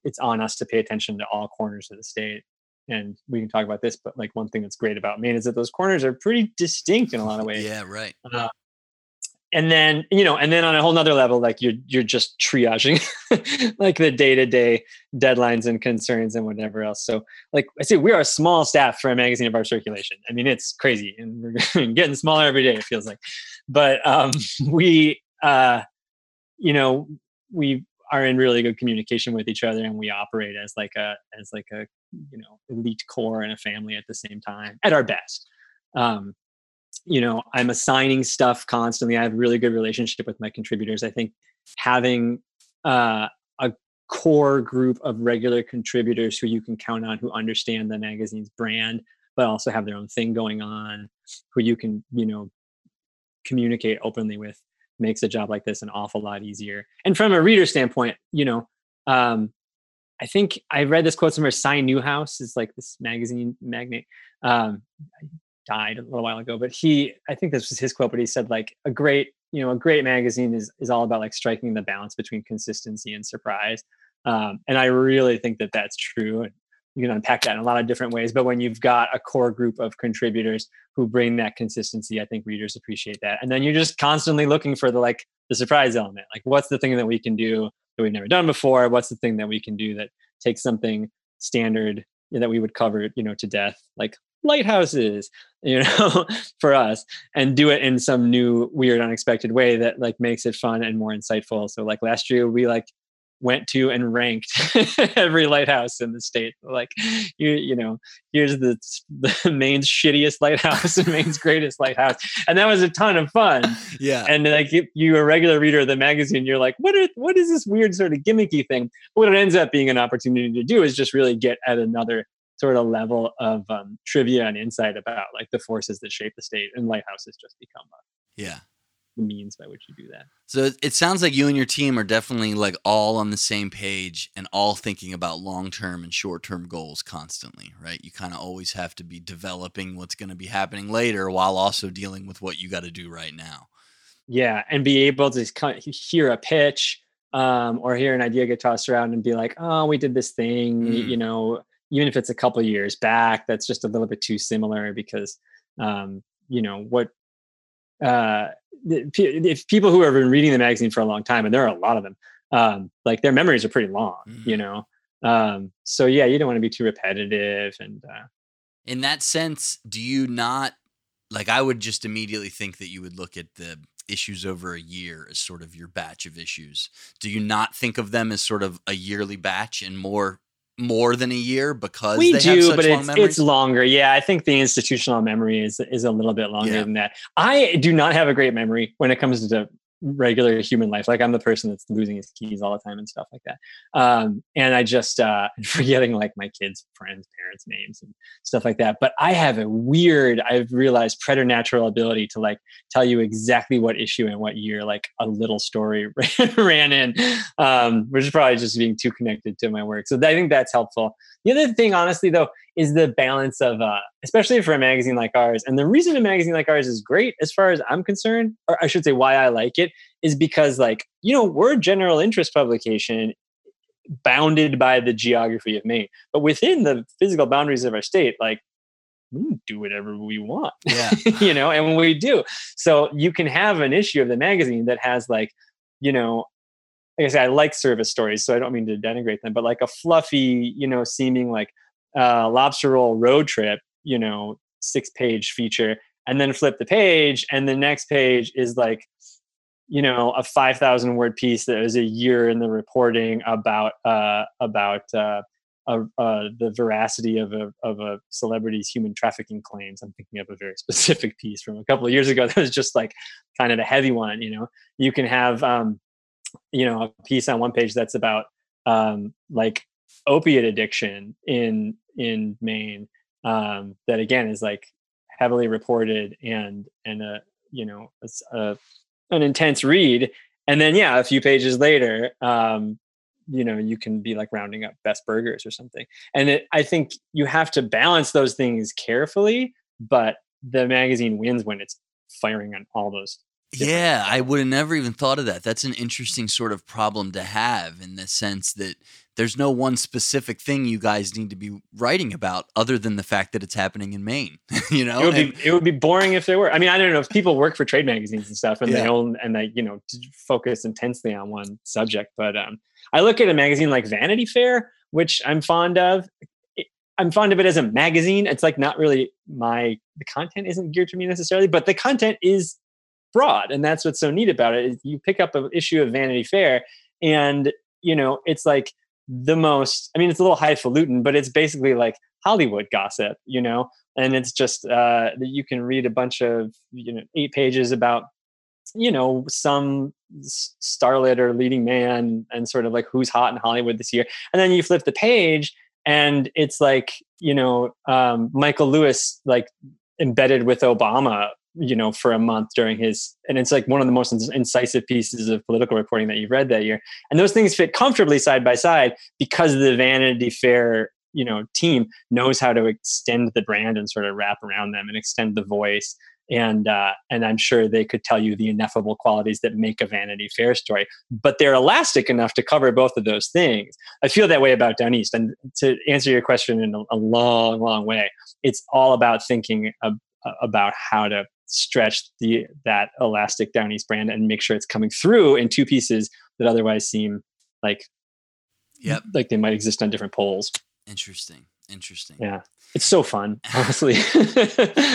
S2: It's on us to pay attention to all corners of the state and we can talk about this but like one thing that's great about maine is that those corners are pretty distinct in a lot of ways.
S1: Yeah right.
S2: Uh, and then you know and then on a whole nother level like you're you're just triaging like the day-to-day deadlines and concerns and whatever else. So like i say we are a small staff for a magazine of our circulation. I mean it's crazy and we're getting smaller every day it feels like. But um we uh you know we are in really good communication with each other and we operate as like a as like a you know elite core and a family at the same time at our best. Um you know i'm assigning stuff constantly. I have really good relationship with my contributors. I think having uh, a core group of regular contributors who you can count on who understand the magazine's brand but also have their own thing going on who you can you know communicate openly with makes a job like this an awful lot easier and from a reader standpoint you know um, i think i read this quote somewhere Si Newhouse is like this magazine magnate um, died a little while ago, but he, I think this was his quote, but he said like a great, you know, a great magazine is is all about like striking the balance between consistency and surprise. Um, and I really think that that's true. You can unpack that in a lot of different ways. But when you've got a core group of contributors who bring that consistency, I think readers appreciate that. And then you're just constantly looking for the like the surprise element. Like, what's the thing that we can do that we've never done before? What's the thing that we can do that takes something standard that we would cover, you know, to death? Like lighthouses you know for us and do it in some new weird unexpected way that like makes it fun and more insightful so like last year we like went to and ranked every lighthouse in the state. Like, you you know, here's the the Maine's shittiest lighthouse and Maine's greatest lighthouse, and that was a ton of fun.
S1: Yeah,
S2: and like if you a regular reader of the magazine, you're like, what are what is this weird sort of gimmicky thing? But what it ends up being an opportunity to do is just really get at another sort of level of um, trivia and insight about like the forces that shape the state, and lighthouses just become a
S1: yeah
S2: the means by which you do that.
S1: So it sounds like you and your team are definitely like all on the same page and all thinking about long term and short term goals constantly, right? You kind of always have to be developing what's going to be happening later while also dealing with what you got to do right now.
S2: Yeah, and be able to hear a pitch um, or hear an idea get tossed around and be like, "Oh, we did this thing," mm. you know, even if it's a couple years back, that's just a little bit too similar because, um, you know, what uh, if people who have been reading the magazine for a long time, and there are a lot of them, um, like their memories are pretty long, mm-hmm. you know. Um, so yeah, you don't want to be too repetitive. And uh,
S1: in that sense, do you not like? I would just immediately think that you would look at the issues over a year as sort of your batch of issues. Do you not think of them as sort of a yearly batch and more more than a year because
S2: we do, but it's it's longer. Yeah, I think the institutional memory is is a little bit longer yeah. than that. I do not have a great memory when it comes to regular human life. Like I'm the person that's losing his keys all the time and stuff like that. Um, and I just uh, forgetting like my kids' friends' parents' names and stuff like that. But I have a weird, I've realized preternatural ability to like tell you exactly what issue and what year like a little story ran in, um, which is probably just being too connected to my work. So I think that's helpful. The other thing, honestly, though, is the balance of, uh, especially for a magazine like ours. And the reason a magazine like ours is great, as far as I'm concerned, or I should say, why I like it, is because, like, you know, we're a general interest publication bounded by the geography of Maine, but within the physical boundaries of our state, like, we do whatever we want.
S1: Yeah.
S2: you know, and we do. So you can have an issue of the magazine that has like, you know, like I say, I like service stories, so I don't mean to denigrate them, but like a fluffy, you know, seeming like uh, lobster roll road trip, you know, six page feature, and then flip the page, and the next page is like, you know, a five thousand word piece that was a year in the reporting about uh, about uh, uh, the veracity of a of a celebrity's human trafficking claims. I'm thinking of a very specific piece from a couple of years ago that was just like kind of a heavy one. You know, you can have um, you know a piece on one page that's about um, like opiate addiction in in Maine um, that again is like heavily reported and and a you know a, a, an intense read. And then yeah a few pages later um, you know you can be like rounding up best burgers or something. And it, i think you have to balance those things carefully but the magazine wins when it's firing on all those
S1: yeah i would have never even thought of that. That's an interesting sort of problem to have in the sense that there's no one specific thing you guys need to be writing about other than the fact that it's happening in Maine. you know,
S2: it would, and, be, it would be boring if there were. I mean, I don't know if people work for trade magazines and stuff, and yeah. they own and they you know focus intensely on one subject. But um, I look at a magazine like Vanity Fair, which I'm fond of. I'm fond of it as a magazine. It's like not really my the content isn't geared to me necessarily, but the content is broad, and that's what's so neat about it. Is you pick up an issue of Vanity Fair, and you know it's like the most i mean it's a little highfalutin but it's basically like hollywood gossip you know? And it's just uh that you can read a bunch of you know eight pages about you know some starlet or leading man and sort of like who's hot in hollywood this year. And then you flip the page and it's like you know um, michael lewis like embedded with obama you know, for a month during his, and it's like one of the most incisive pieces of political reporting that you've read that year. And those things fit comfortably side by side because the Vanity Fair, you know, team knows how to extend the brand and sort of wrap around them and extend the voice. And uh, and I'm sure they could tell you the ineffable qualities that make a Vanity Fair story, but they're elastic enough to cover both of those things. I feel that way about Down East. And to answer your question in a, long, long way, it's all about thinking about how to stretch the that elastic down east brand and make sure it's coming through in two pieces that otherwise seem like
S1: yep.
S2: like they might exist on different poles.
S1: Interesting. Interesting.
S2: Yeah. It's so fun honestly.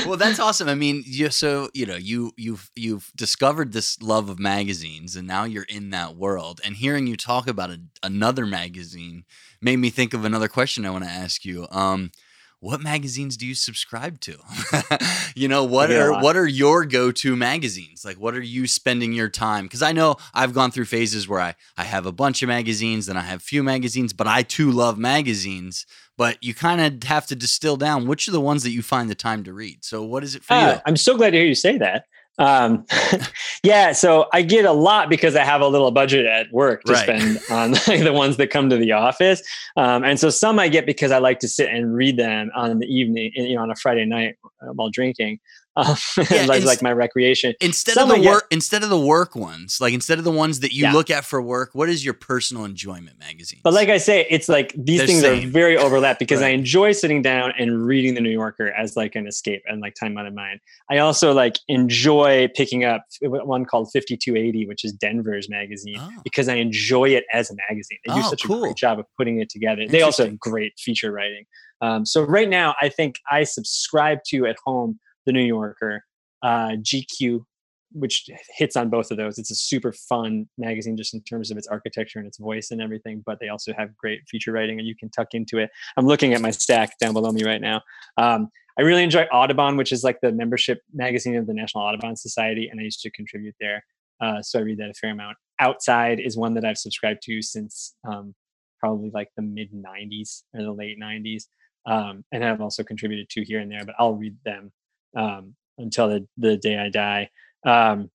S1: Well that's awesome. I mean you so you know you you've you've discovered this love of magazines and now you're in that world. And hearing you talk about a, another magazine made me think of another question i want to ask you. Um what magazines do you subscribe to? you know, what yeah. are what are your go-to magazines? Like what are you spending your time? Cuz I know I've gone through phases where I I have a bunch of magazines, then I have few magazines, but I too love magazines, but you kind of have to distill down which are the ones that you find the time to read. So what is it for uh, you?
S2: I'm so glad to hear you say that. Um, yeah, so I get a lot because I have a little budget at work to right. spend on the ones that come to the office, um, and so some I get because I like to sit and read them on the evening, you know, on a Friday night uh, while drinking. Um, yeah, like, like my recreation.
S1: Instead Some of the work, instead of the work ones, like instead of the ones that you yeah. look at for work, what is your personal enjoyment magazine?
S2: But like I say, it's like these They're things same. are very overlap because right. I enjoy sitting down and reading the New Yorker as like an escape and like time out of mind. I also like enjoy picking up one called 5280, which is Denver's magazine, oh. because I enjoy it as a magazine. They do oh, such cool. a great job of putting it together. They also have great feature writing. Um, so right now, I think I subscribe to at home the New Yorker, uh, GQ, which hits on both of those. It's a super fun magazine just in terms of its architecture and its voice and everything, but they also have great feature writing and you can tuck into it. I'm looking at my stack down below me right now. Um, I really enjoy Audubon, which is like the membership magazine of the National Audubon Society, and I used to contribute there. Uh, so I read that a fair amount. Outside is one that I've subscribed to since um, probably like the mid 90s or the late 90s. Um, and I've also contributed to here and there, but I'll read them um, until the, the day I die. Um,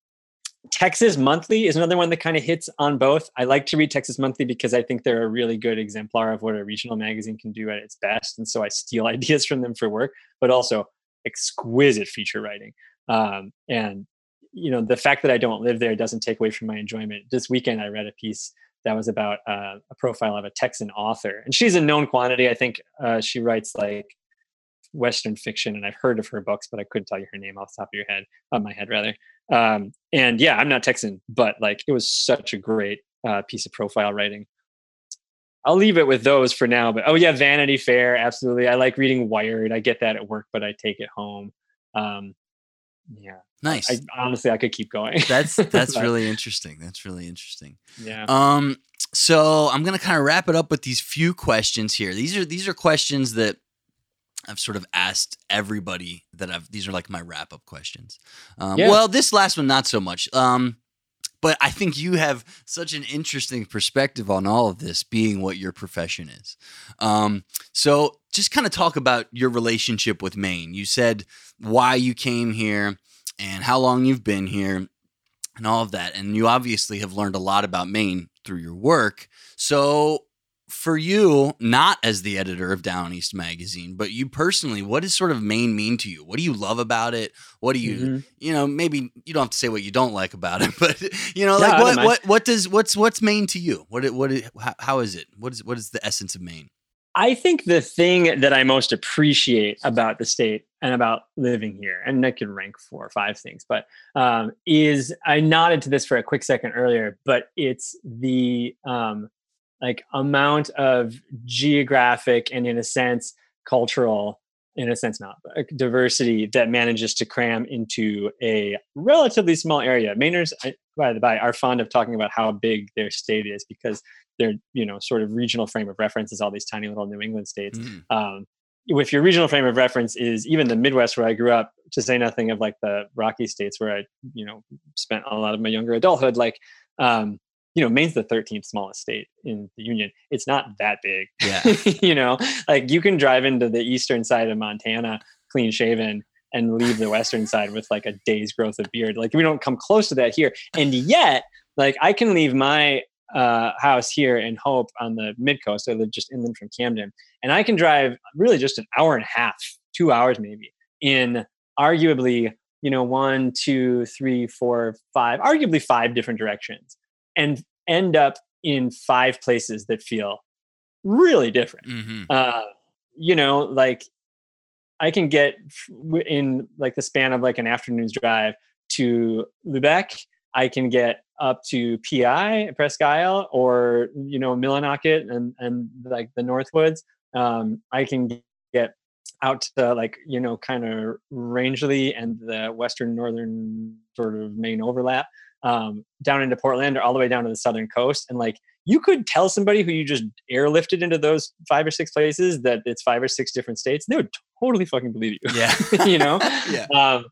S2: Texas Monthly is another one that kind of hits on both. I like to read Texas Monthly because I think they're a really good exemplar of what a regional magazine can do at its best. And so I steal ideas from them for work, but also exquisite feature writing. Um, and, you know, the fact that I don't live there doesn't take away from my enjoyment. This weekend, I read a piece that was about uh, a profile of a Texan author. And she's a known quantity. I think uh, she writes like Western fiction, and I've heard of her books, but I couldn't tell you her name off the top of your head, on my head rather. Um, and yeah, I'm not Texan, but like it was such a great uh, piece of profile writing. I'll leave it with those for now. But oh yeah, Vanity Fair, absolutely. I like reading Wired. I get that at work, but I take it home. Um, yeah,
S1: nice.
S2: I, honestly, I could keep going.
S1: that's that's really interesting. That's really interesting.
S2: Yeah.
S1: Um. So I'm gonna kind of wrap it up with these few questions here. These are these are questions that I've sort of asked everybody that I've. These are like my wrap up questions. Um, yeah. Well, this last one not so much. Um, but I think you have such an interesting perspective on all of this, being what your profession is. Um, so, just kind of talk about your relationship with Maine. You said why you came here and how long you've been here. and all of that. And you obviously have learned a lot about Maine through your work. So, for you, not as the editor of Down East Magazine, but you personally, what does sort of Maine mean to you? What do you love about it? What do you, mm-hmm. you know, maybe you don't have to say what you don't like about it, but you know, like what, what, what does, what's, what's Maine to you? What, what, how, how is it? What is, what is the essence of Maine?
S2: I think the thing that I most appreciate about the state and about living here, and I could rank four or five things, but um, is I nodded to this for a quick second earlier, but it's the um, like amount of geographic and in a sense cultural in a sense not diversity that manages to cram into a relatively small area mainers by the by are fond of talking about how big their state is because their you know sort of regional frame of reference is all these tiny little new england states mm. um, if your regional frame of reference is even the midwest where i grew up to say nothing of like the rocky states where i you know spent a lot of my younger adulthood like um, you know, Maine's the 13th smallest state in the union. It's not that big.
S1: Yeah.
S2: you know, like you can drive into the eastern side of Montana clean shaven and leave the western side with like a day's growth of beard. Like we don't come close to that here. And yet, like I can leave my uh, house here in Hope on the mid coast. I live just inland from Camden, and I can drive really just an hour and a half, two hours maybe, in arguably you know one, two, three, four, five, arguably five different directions and end up in five places that feel really different. Mm-hmm. Uh, you know, like I can get in like the span of like an afternoon's drive to Lubec. I can get up to PI, Presque Isle, or you know Millinocket and and like the Northwoods. Um, I can get out to like you know kind of Rangeley and the western northern sort of main overlap um, down into Portland or all the way down to the southern coast. And like you could tell somebody who you just airlifted into those five or six places that it's five or six different states, they would totally fucking believe you.
S1: Yeah.
S2: you know?
S1: yeah. Um,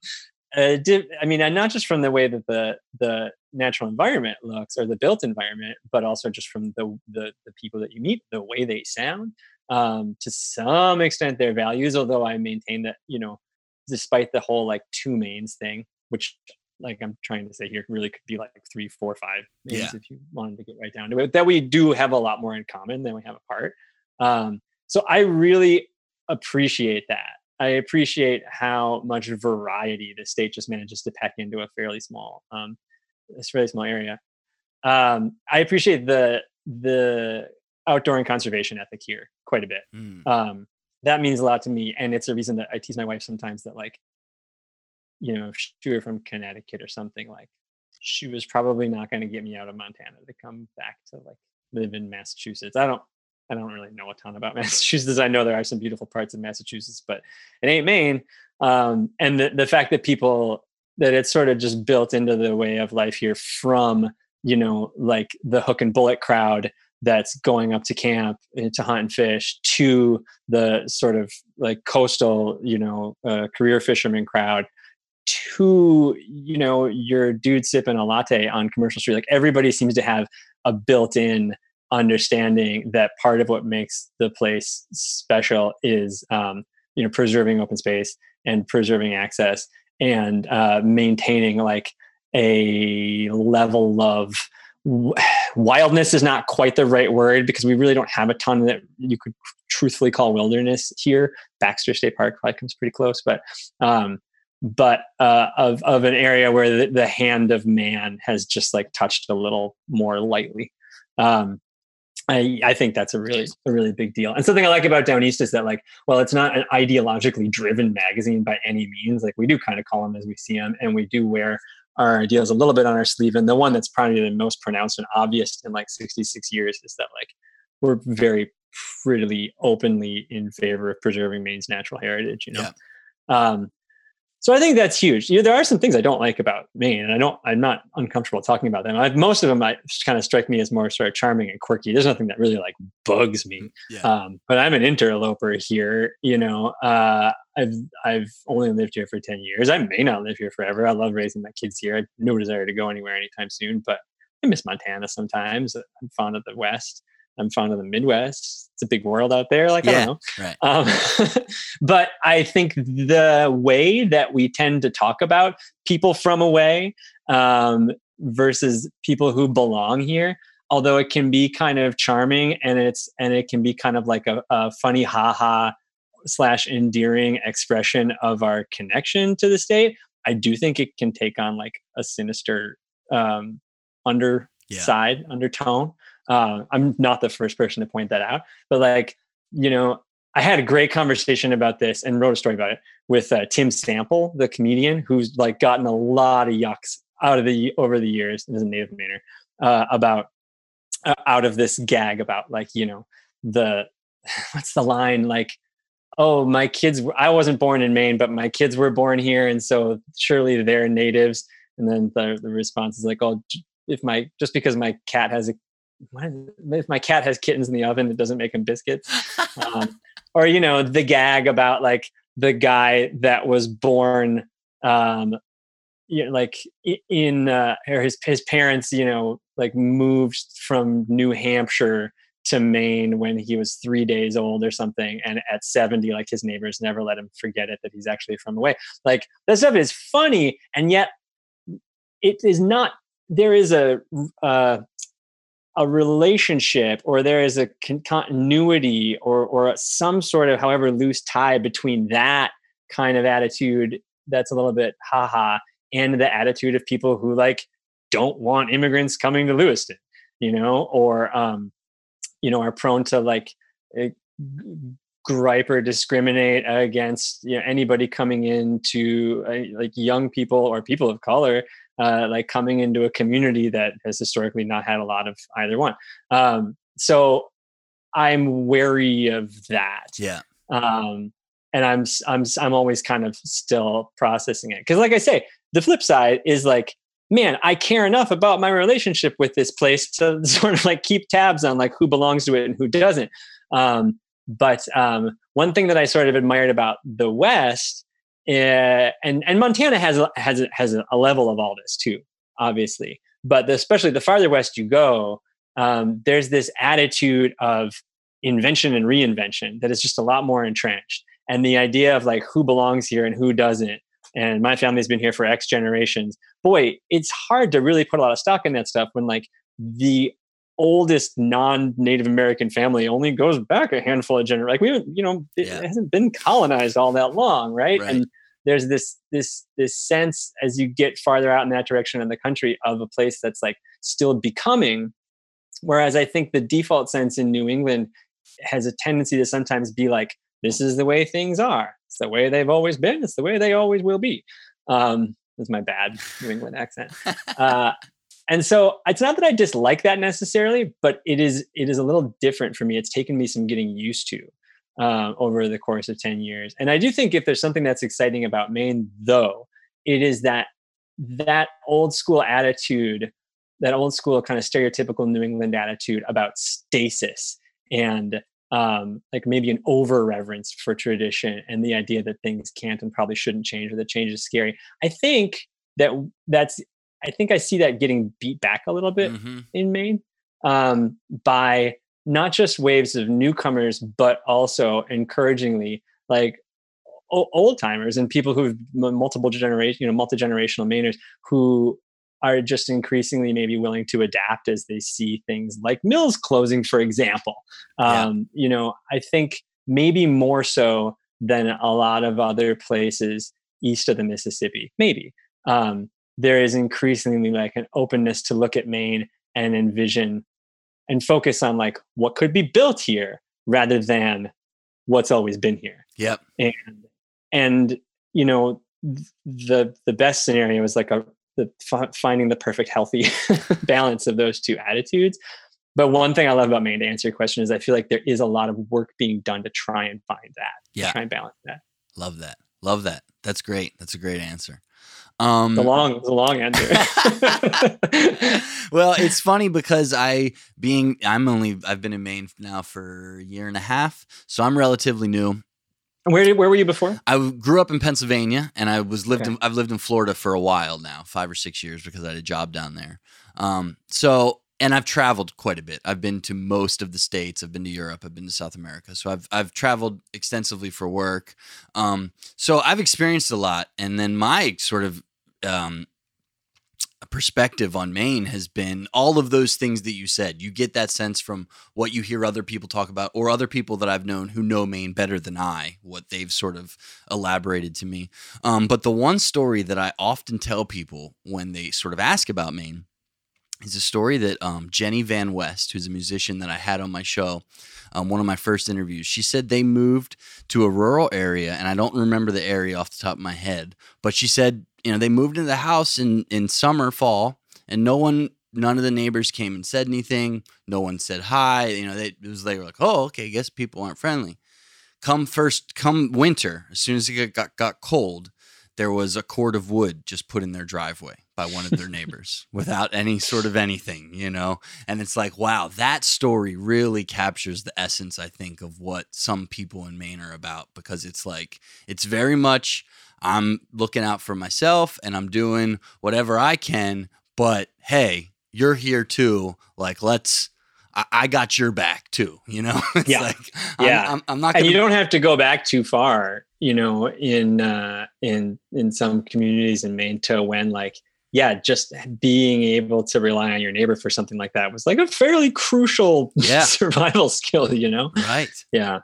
S2: uh, did, I mean, and not just from the way that the the natural environment looks or the built environment, but also just from the the, the people that you meet, the way they sound, um, to some extent their values. Although I maintain that you know, despite the whole like two Maines thing, which like I'm trying to say here really could be like three, four, five Maines yeah. if you wanted to get right down to it. That we do have a lot more in common than we have apart. Um, so I really appreciate that. I appreciate how much variety the state just manages to pack into a fairly small, um, this fairly small area. Um, I appreciate the the outdoor and conservation ethic here quite a bit. Mm. Um, that means a lot to me, and it's a reason that I tease my wife sometimes that like you know, if she were from Connecticut or something, like she was probably not going to get me out of Montana to come back to like live in Massachusetts. I don't, I don't really know a ton about Massachusetts. I know there are some beautiful parts of Massachusetts, but it ain't Maine. Um, and the, the fact that people, that it's sort of just built into the way of life here from, you know, like the hook and bullet crowd that's going up to camp eh, to hunt and fish to the sort of like coastal, you know, uh, career fisherman crowd to you know your dude sipping a latte on commercial street like everybody seems to have a built-in understanding that part of what makes the place special is um, you know preserving open space and preserving access and uh, maintaining like a level of wildness is not quite the right word because we really don't have a ton that you could truthfully call wilderness here. Baxter State Park probably comes pretty close, but um, but uh, of of an area where the, the, hand of man has just like touched a little more lightly. Um, I, I think that's a really a really big deal. And something I like about Down East is that like, well, it's not an ideologically driven magazine by any means. Like we do kind of call them as we see them, and we do wear our ideals a little bit on our sleeve. And the one that's probably the most pronounced and obvious in like 66 years is that like we're very prettily openly in favor of preserving Maine's natural heritage. You know, yeah. um, so I think that's huge. You know, there are some things I don't like about Maine, and I don't. I'm not uncomfortable talking about them. I've, most of them I kind of strike me as more sort of charming and quirky. There's nothing that really like bugs me. Yeah. Um, but I'm an interloper here. You know, uh, I've I've only lived here for ten years. I may not live here forever. I love raising my kids here. I have no desire to go anywhere anytime soon. But I miss Montana sometimes. I'm fond of the West. I'm fond of the Midwest. It's a big world out there. Like, yeah, I don't
S1: know. Right. Um,
S2: but I think the way that we tend to talk about people from away um, versus people who belong here although it can be kind of charming and it's and it can be kind of like a, a funny haha slash endearing expression of our connection to the state i do think it can take on like a sinister um underside yeah. undertone uh, i'm not the first person to point that out but like you know I had a great conversation about this and wrote a story about it with uh, Tim Sample, the comedian, who's like gotten a lot of yucks out of the over the years as a native Mainer uh, about uh, out of this gag about like you know the what's the line like oh my kids I wasn't born in Maine but my kids were born here and so surely they're natives. And then the, the response is like oh if my just because my cat has a if my cat has kittens in the oven it doesn't make them biscuits um, or you know the gag about like the guy that was born um you know, like in uh, or his his parents, you know, like moved from New Hampshire to Maine when he was three days old or something, and at seventy, like his neighbors never let him forget it that he's actually from away. Like that stuff is funny, and yet it is not. There is a uh, a relationship, or there is a con- continuity, or or some sort of, however loose tie between that kind of attitude that's a little bit haha and the attitude of people who like don't want immigrants coming to Lewiston, you know, or um, you know, are prone to like eh, gripe or discriminate against you know anybody coming into uh, like young people or people of color uh, like coming into a community that has historically not had a lot of either one. Um, so i'm wary of that.
S1: Yeah.
S2: Um, and i'm i'm i'm always kind of still processing it. Because like i say the flip side is like man i care enough about my relationship with this place to sort of like keep tabs on like who belongs to it and who doesn't. Um, but um, one thing that i sort of admired about the west and and montana has has has a level of all this too obviously but the, especially the farther west you go um, there's this attitude of invention and reinvention that is just a lot more entrenched and the idea of like who belongs here and who doesn't and my family's been here for X generations. Boy, it's hard to really put a lot of stock in that stuff when like the oldest non-Native American family only goes back a handful of generations. Like we, you know, it yeah. hasn't been colonized all that long, right? right? And there's this this this sense as you get farther out in that direction in the country of a place that's like still becoming. Whereas I think the default sense in New England has a tendency to sometimes be like, this is the way things are it's the way they've always been. It's the way they always will be. Um, is my bad New England accent. Uh, and so it's not that I dislike that necessarily, but it is it is a little different for me. It's taken me some getting used to uh, over the course of ten years. And I do think if there's something that's exciting about Maine, though, it is that that old school attitude, that old school kind of stereotypical New England attitude about stasis and um, like maybe an over reverence for tradition and the idea that things can't and probably shouldn't change or that change is scary. I think that that's I think I see that getting beat back a little bit mm-hmm. in Maine um, by not just waves of newcomers, but also encouragingly like old timers and people who've multiple generation, you know, multi generational Mainers who are just increasingly maybe willing to adapt as they see things like mills closing, for example. Um, yeah. You know, I think maybe more so than a lot of other places east of the Mississippi, maybe. Um, there is increasingly like an openness to look at Maine and envision and focus on like what could be built here rather than what's always been here.
S1: Yep.
S2: And and you know the the best scenario is like a the f- finding the perfect healthy balance of those two attitudes. But one thing I love about Maine to answer your question is I feel like there is a lot of work being done to try and find that. Yeah. try and balance that.
S1: Love that. Love that. That's great. That's a great answer.
S2: Um, the long, the long answer.
S1: well, it's funny because I, being, I'm only, I've been in Maine now for a year and a half, so I'm relatively new.
S2: Where did, where were you before?
S1: I grew up in Pennsylvania, and I was lived okay. in I've lived in Florida for a while now, five or six years, because I had a job down there. Um, so and I've traveled quite a bit. I've been to most of the states. I've been to Europe. I've been to South America. So I've I've traveled extensively for work. Um, so I've experienced a lot. And then my sort of um, perspective on Maine has been all of those things that you said. You get that sense from what you hear other people talk about, or other people that I've known who know Maine better than I, what they've sort of elaborated to me. Um, but the one story that I often tell people when they sort of ask about Maine is a story that um, Jenny Van West, who's a musician that I had on my show, um, one of my first interviews, she said they moved to a rural area, and I don't remember the area off the top of my head, but she said you know, they moved into the house in in summer, fall, and no one, none of the neighbors came and said anything. No one said hi. You know, they it was they were like, oh, okay, I guess people aren't friendly. Come first, come winter, as soon as it got got cold, there was a cord of wood just put in their driveway by one of their neighbors without any sort of anything, you know? And it's like, wow, that story really captures the essence, I think, of what some people in Maine are about because it's like, it's very much I'm looking out for myself and I'm doing whatever I can. But hey, you're here too. Like, let's. I, I got your back too. You know.
S2: yeah. Like, yeah. I'm, I'm, I'm not. Gonna... And you don't have to go back too far. You know, in uh, in in some communities in Maine to when like yeah, just being able to rely on your neighbor for something like that was like a fairly crucial yeah. survival skill, you know?
S1: Right.
S2: Yeah.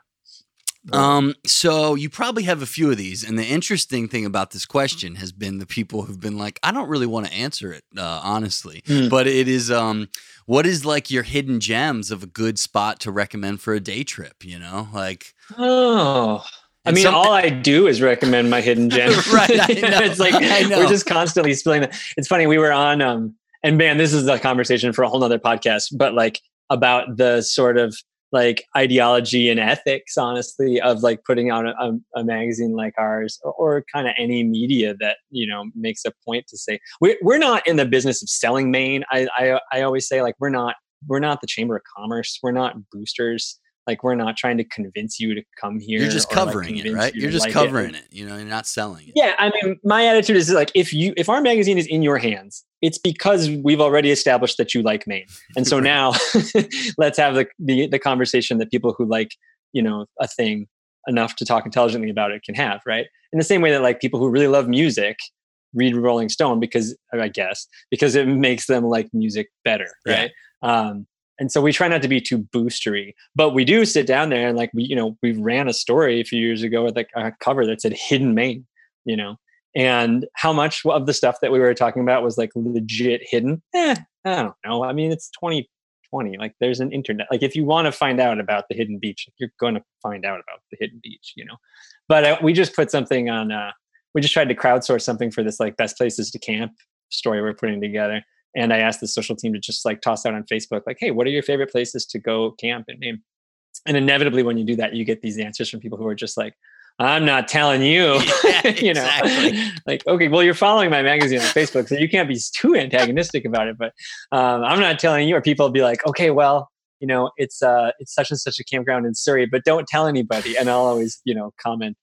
S1: Um, so you probably have a few of these, and the interesting thing about this question has been the people who've been like, I don't really want to answer it, uh, honestly, mm. but it is, um, what is like your hidden gems of a good spot to recommend for a day trip? You know, like
S2: oh. I mean, all I do is recommend my hidden gems. right. it's like we're just constantly spilling that. It's funny. We were on, um, and man, this is a conversation for a whole nother podcast, but like about the sort of like ideology and ethics honestly of like putting out a, a magazine like ours or, or kind of any media that you know makes a point to say we're, we're not in the business of selling maine. I, I i always say like we're not we're not the chamber of commerce. We're not boosters like we're not trying to convince you to come here.
S1: You're just covering like it, right? You are just like covering it. it. You know, you're not selling it.
S2: Yeah, I mean, my attitude is like if you if our magazine is in your hands, it's because we've already established that you like Maine, and so now let's have the, the the conversation that people who like you know a thing enough to talk intelligently about it can have, right? In the same way that like people who really love music read Rolling Stone because I guess because it makes them like music better, right? Yeah. Um, and so we try not to be too boostery but we do sit down there and like we you know we ran a story a few years ago with like a cover that said hidden maine you know? And how much of the stuff that we were talking about was like legit hidden? Eh, i don't know. I mean it's 2020 like there's an internet like if you want to find out about the hidden beach you're going to find out about the hidden beach you know? But uh, we just put something on uh we just tried to crowdsource something for this like best places to camp story we're putting together and I asked the social team to just like toss out on Facebook, like, hey, what are your favorite places to go camp and name? And inevitably, when you do that, you get these answers from people who are just like, I'm not telling you, yeah, you know, like, okay, well, you're following my magazine on Facebook, so you can't be too antagonistic about it. But um, I'm not telling you, or people will be like, okay, well, you know, it's uh, it's such and such a campground in Surry, but don't tell anybody. And I'll always, you know, comment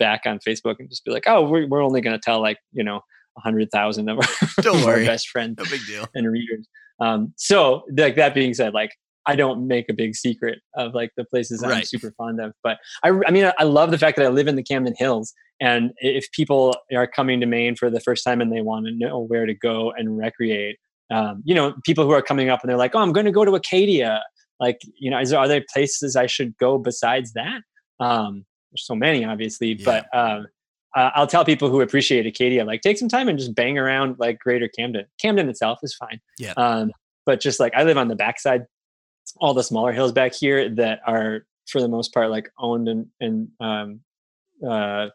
S2: back on Facebook and just be like, oh, we're, we're only going to tell like, you know, hundred thousand of our,
S1: Don't worry.
S2: our best friends,
S1: no big deal,
S2: and readers. Um, so, like that being said, like I don't make a big secret of like the places right. I'm super fond of, but I, I mean, I love the fact that I live in the Camden Hills, and if people are coming to Maine for the first time and they want to know where to go and recreate, um, you know, people who are coming up and they're like, "Oh, I'm going to go to Acadia." Like, you know, is there, are there places I should go besides that? Um, there's so many, obviously, yeah. but um, uh, I'll tell people who appreciate Acadia, like take some time and just bang around like Greater Camden. Camden itself is fine.
S1: Yeah.
S2: Um, but just like I live on the backside, all the smaller hills back here that are for the most part like owned and and um, uh,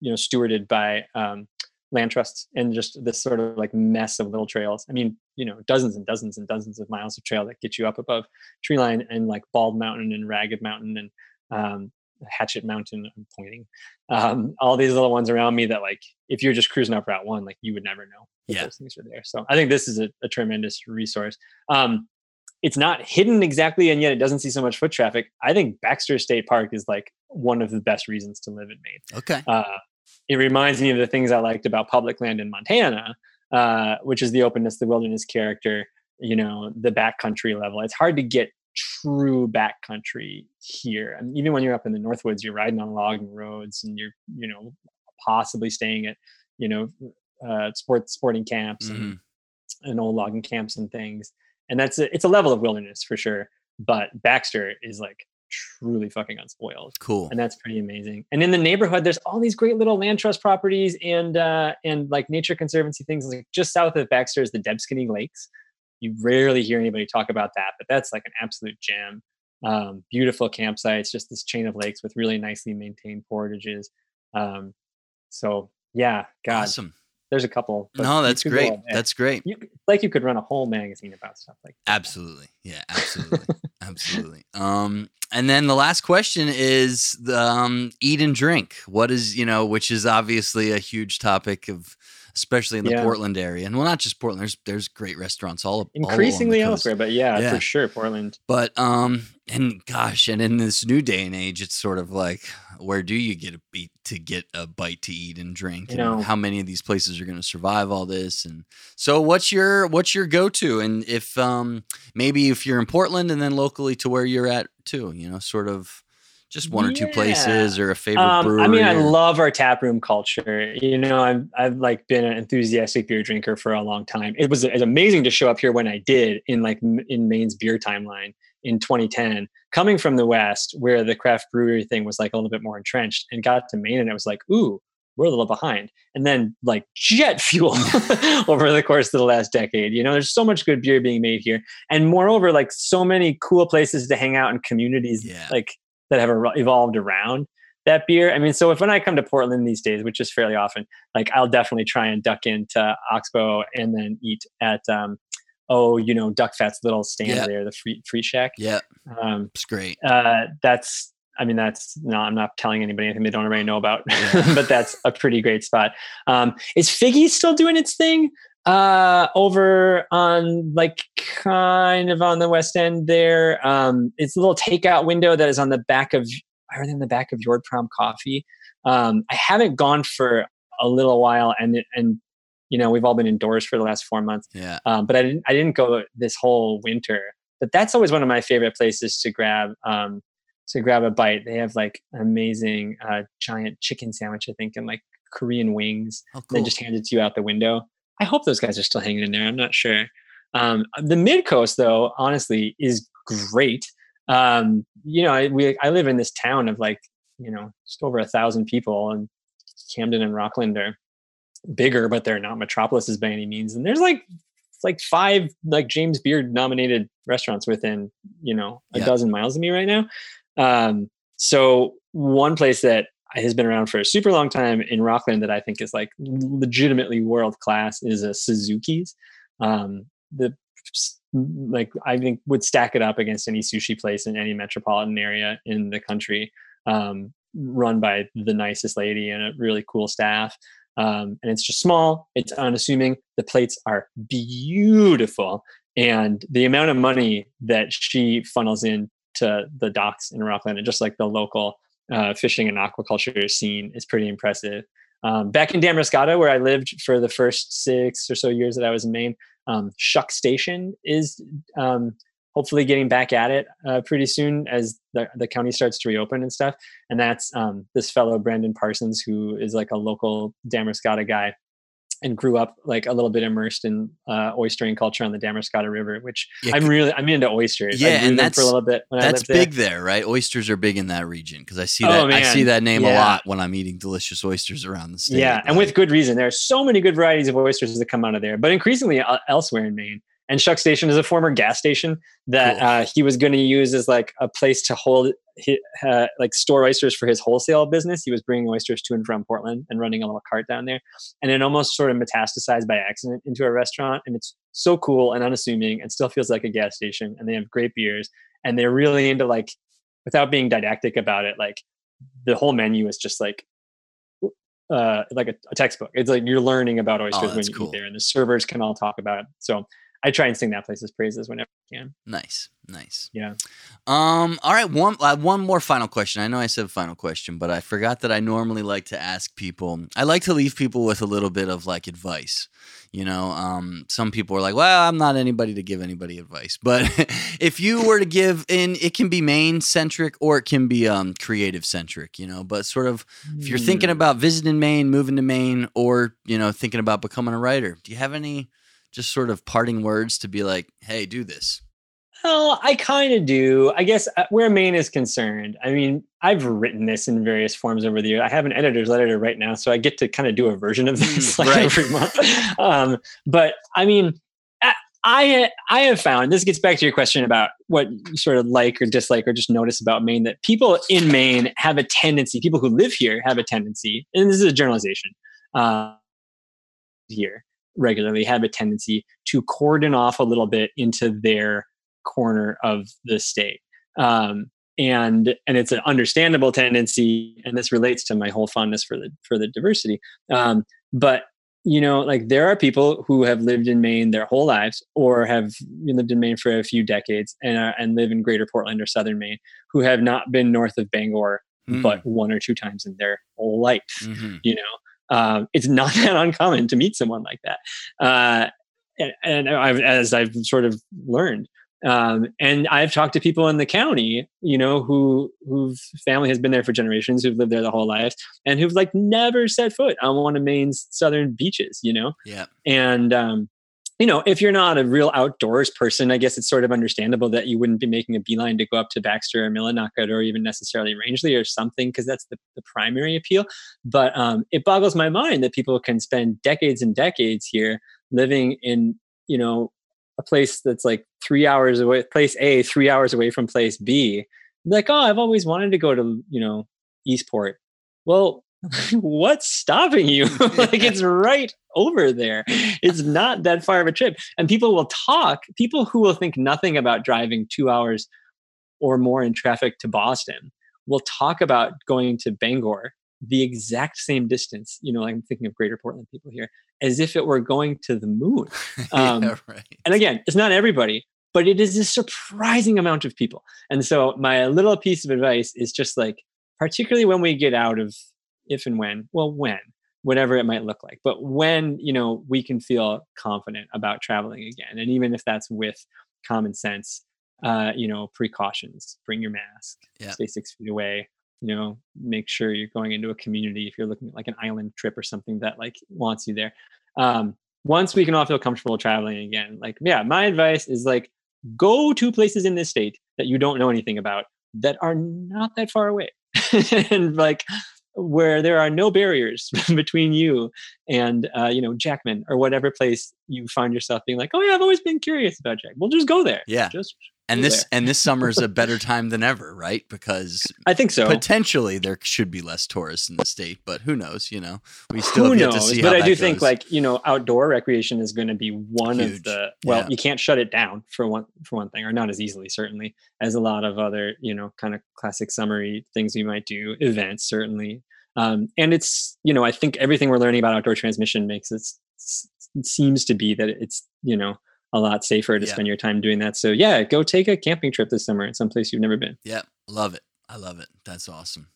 S2: you know stewarded by um, land trusts and just this sort of like mess of little trails. I mean, you know, dozens and dozens and dozens of miles of trail that get you up above tree line and like Bald Mountain and Ragged Mountain and um, Hatchet Mountain. I'm pointing. Um, all these little ones around me that, like, if you're just cruising up Route One, like you would never know
S1: yeah.
S2: those things are there. So I think this is a, a tremendous resource. Um, it's not hidden exactly, and yet it doesn't see so much foot traffic. I think Baxter State Park is like one of the best reasons to live in Maine.
S1: Okay.
S2: Uh, it reminds me of the things I liked about public land in Montana, uh, which is the openness, the wilderness character, you know, the backcountry level. It's hard to get true backcountry here. And even when you're up in the Northwoods, you're riding on logging roads and you're, you know, possibly staying at, you know, uh, sports sporting camps. Mm-hmm. And and old logging camps and things. And that's a, it's a level of wilderness for sure. But Baxter is like truly fucking unspoiled.
S1: Cool.
S2: And that's pretty amazing. And in the neighborhood, there's all these great little land trust properties and uh, and like nature conservancy things. Like just south of Baxter is the Debsconeag Lakes. You rarely hear anybody talk about that, but that's like an absolute gem. Um, beautiful campsites, just this chain of lakes with really nicely maintained portages. Um, so yeah, God,
S1: awesome.
S2: there's a couple.
S1: No, that's great. That's great.
S2: you, like you could run a whole magazine about stuff like that.
S1: Absolutely. Yeah, absolutely. absolutely. Um and then the last question is the um eat and drink. What is, you know, which is obviously a huge topic of especially in the
S2: Yeah.
S1: Portland area. And well not just Portland, there's there's great restaurants all, all
S2: Increasingly
S1: coast.
S2: elsewhere, but yeah,
S1: Yeah.
S2: for sure, Portland.
S1: But um and gosh, and in this new day and age, it's sort of like where do you get a beat to get a bite to eat and drink?
S2: You
S1: and
S2: know-
S1: how many of these places are going to survive all this? And so, what's your what's your go to? And if um maybe if you're in Portland and then locally to where you're at too, you know, sort of just one or two places or a favorite
S2: Um,
S1: brewery.
S2: I mean, I love our tap room culture. You know, I've I've like been an enthusiastic beer drinker for a long time. It was, it was amazing to show up here when I did in like in Maine's beer timeline in 2010, coming from the West where the craft brewery thing was like a little bit more entrenched, and got to Maine and it was like, ooh, we're a little behind. And then like jet fuel over the course of the last decade. You know, there's so much good beer being made here, and moreover, like so many cool places to hang out and communities
S1: Yeah.
S2: like that have evolved around that beer. I mean, so if when I come to Portland these days, which is fairly often, like I'll definitely try and duck into Oxbow and then eat at um oh, you know, Duckfat's little stand
S1: Yeah.
S2: there, the free free shack.
S1: yeah,
S2: Um
S1: it's great.
S2: uh that's I mean that's no, I'm not telling anybody anything they don't already know about,
S1: Yeah.
S2: but that's a pretty great spot. Um, is Figgy still doing its thing? Uh, over on like kind of on the west end there. Um, it's a little takeout window that is on the back of or in the back of Yordprom Coffee. Um, I haven't gone for a little while, and and you know we've all been indoors for the last four months
S1: Yeah,
S2: um, but I didn't I didn't go this whole winter. But that's always one of my favorite places to grab um, to grab a bite. They have like amazing uh, giant chicken sandwich, I think, and like Korean wings.
S1: oh,
S2: They just hand it to you out the window. I hope those guys are still hanging in there. I'm not sure. Um, the mid coast, though, honestly, is great. Um, you know, I, we I live in this town of like you know just over a thousand people, and Camden and Rockland are bigger, but they're not metropolises by any means. And there's like like five like James Beard nominated restaurants within you know a
S1: Yeah.
S2: dozen miles of me right now. Um, so one place that has been around for a super long time in Rockland that I think is like legitimately world class is a Suzuki's. Um, the like I think would stack it up against any sushi place in any metropolitan area in the country, um, run by the nicest lady and a really cool staff. Um, and it's just small. It's unassuming. The plates are beautiful, and the amount of money that she funnels in to the docks in Rockland and just like the local uh, fishing and aquaculture scene is pretty impressive. Um, back in Damariscotta, where I lived for the first six or so years that I was in Maine, um, Shuck Station is um, hopefully getting back at it uh, pretty soon as the, the county starts to reopen and stuff. And that's um, this fellow, Brandon Parsons, who is like a local Damariscotta guy and grew up like a little bit immersed in uh, oystering culture on the Damariscotta River, which
S1: Yeah,
S2: I'm really, I'm into oysters.
S1: Yeah, and
S2: them for a little bit when I
S1: That's
S2: lived there.
S1: big there, right? Oysters are big in that region because I see
S2: Oh,
S1: that I see that name a lot when I'm eating delicious oysters around the state.
S2: Yeah, and with good reason. There are so many good varieties of oysters that come out of there, but increasingly uh, elsewhere in Maine. And Shuck Station is a former gas station that
S1: Cool.
S2: uh, he was going to use as like a place to hold, hi- uh, like store oysters for his wholesale business. He was bringing oysters to and from Portland and running a little cart down there, and it almost sort of metastasized by accident into a restaurant. And it's so cool and unassuming, and still feels like a gas station. And they have great beers, and they're really into like, without being didactic about it, like the whole menu is just like uh, like a, a textbook. It's like you're learning about oysters when
S1: Oh, that's
S2: you
S1: cool.
S2: eat there, and the servers can all talk about it. So I try and sing that place's praises whenever I can.
S1: Nice, nice.
S2: Yeah.
S1: Um. All right. One. Uh, one more final question. I know I said final question, but I forgot that I normally like to ask people. I like to leave people with a little bit of like advice. You know, um, some people are like, "Well, I'm not anybody to give anybody advice," but if you were to give, in it can be Maine centric or it can be um creative centric. You know, but sort of if you're thinking
S2: Hmm.
S1: about visiting Maine, moving to Maine, or you know, thinking about becoming a writer, do you have any just sort of parting words to be like, hey, do this?
S2: Well, I kind of do. I guess uh, where Maine is concerned, I mean, I've written this in various forms over the year. I have an editor's letter right now, so I get to kind of do a version of this mm, like right. every month. Um, but I mean, I I have found this gets back to your question about what you sort of like or dislike or just notice about Maine that people in Maine have a tendency, people who live here have a tendency, and this is a generalization. Uh, here regularly have a tendency to cordon off a little bit into their corner of the state. Um, and and it's an understandable tendency, and this relates to my whole fondness for the for the diversity. Um, but you know, like there are people who have lived in Maine their whole lives, or have lived in Maine for a few decades, and are, and live in Greater Portland or Southern Maine, who have not been north of Bangor mm. but one or two times in their whole life. Mm-hmm. You know, um, it's not that uncommon to meet someone like that. Uh, and, and I've, as I've sort of learned, um, and I've talked to people in the county, you know, who whose family has been there for generations, who've lived there their whole lives, and who've like never set foot on one of Maine's southern beaches, you know.
S1: Yeah.
S2: And um, you know, if you're not a real outdoors person, I guess it's sort of understandable that you wouldn't be making a beeline to go up to Baxter or Millinocket or even necessarily Rangeley or something, because that's the, the primary appeal. But um, it boggles my mind that people can spend decades and decades here living in, you know, a place that's like three hours away, place A, three hours away from place B. Like, oh, I've always wanted to go to, you know, Eastport. Well, what's stopping you? like it's right over there. It's not that far of a trip. And people will talk, people who will think nothing about driving two hours or more in traffic to Boston will talk about going to Bangor the exact same distance. You know, I'm thinking of Greater Portland people here, as if it were going to the moon. Um, yeah, right. And again, it's not everybody, but it is a surprising amount of people. And so, my little piece of advice is just like, particularly when we get out of if and when, well, when, whatever it might look like, but when, you know, we can feel confident about traveling again. And even if that's with common sense, uh, you know, precautions, bring your mask, yeah. stay six feet away, you know make sure you're going into a community if you're looking at like an island trip or something that like wants you there um once we can all feel comfortable traveling again like yeah my advice is like go to places in this state that you don't know anything about that are not that far away and like where there are no barriers between you and uh, you know Jackman or whatever place you find yourself being like, oh yeah, I've always been curious about Jack. Well, just go there.
S1: Yeah,
S2: just
S1: and this and this summer is a better time than ever, right? Because
S2: I think so.
S1: Potentially there should be less tourists in the state, but who knows? You know, we still
S2: who knows? but I do goes. think like you know, outdoor recreation is going to be one Huge. of the well, yeah. you can't shut it down for one for one thing, or not as easily certainly as a lot of other you know kind of classic summary things you might do. Events certainly, um, and it's you know I think everything we're learning about outdoor transmission makes it, it seems to be that it's you know a lot safer to yeah. spend your time doing that. So yeah, go take a camping trip this summer in some place you've never been.
S1: Yeah, love it. I love it. That's awesome.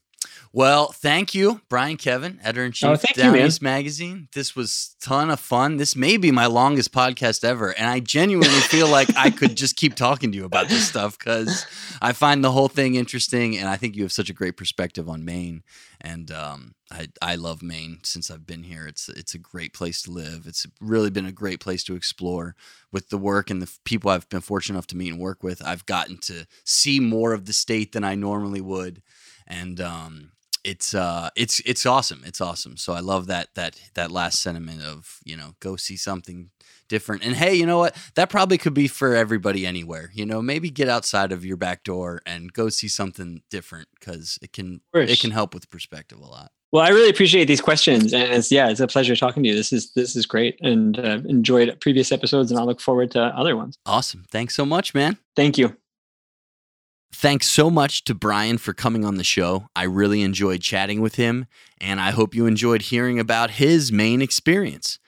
S1: Well, thank you, Brian Kevin, editor in chief oh, Down you, East Magazine. This was ton of fun. This may be my longest podcast ever, and I genuinely feel like I could just keep talking to you about this stuff because I find the whole thing interesting, and I think you have such a great perspective on Maine. And um, I I love Maine since I've been here. It's it's a great place to live. It's really been a great place to explore with the work and the people I've been fortunate enough to meet and work with. I've gotten to see more of the state than I normally would, and um, it's uh it's it's awesome. It's awesome. So I love that that that last sentiment of you know go see something different. And hey, you know what? That probably could be for everybody anywhere. You know, maybe get outside of your back door and go see something different because it can it can help with perspective a lot.
S2: Well, I really appreciate these questions, and it's yeah, it's a pleasure talking to you. This is this is great, and uh, enjoyed previous episodes, and I look forward to other ones.
S1: Awesome! Thanks so much, man.
S2: Thank you.
S1: Thanks so much to Brian for coming on the show. I really enjoyed chatting with him, and I hope you enjoyed hearing about his Maine experience.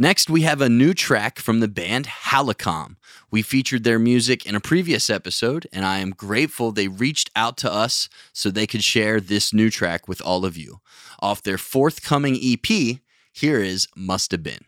S1: Next, we have a new track from the band Hallicom. We featured their music in a previous episode, and I am grateful they reached out to us so they could share this new track with all of you. Off their forthcoming EP, here is Must Have Been.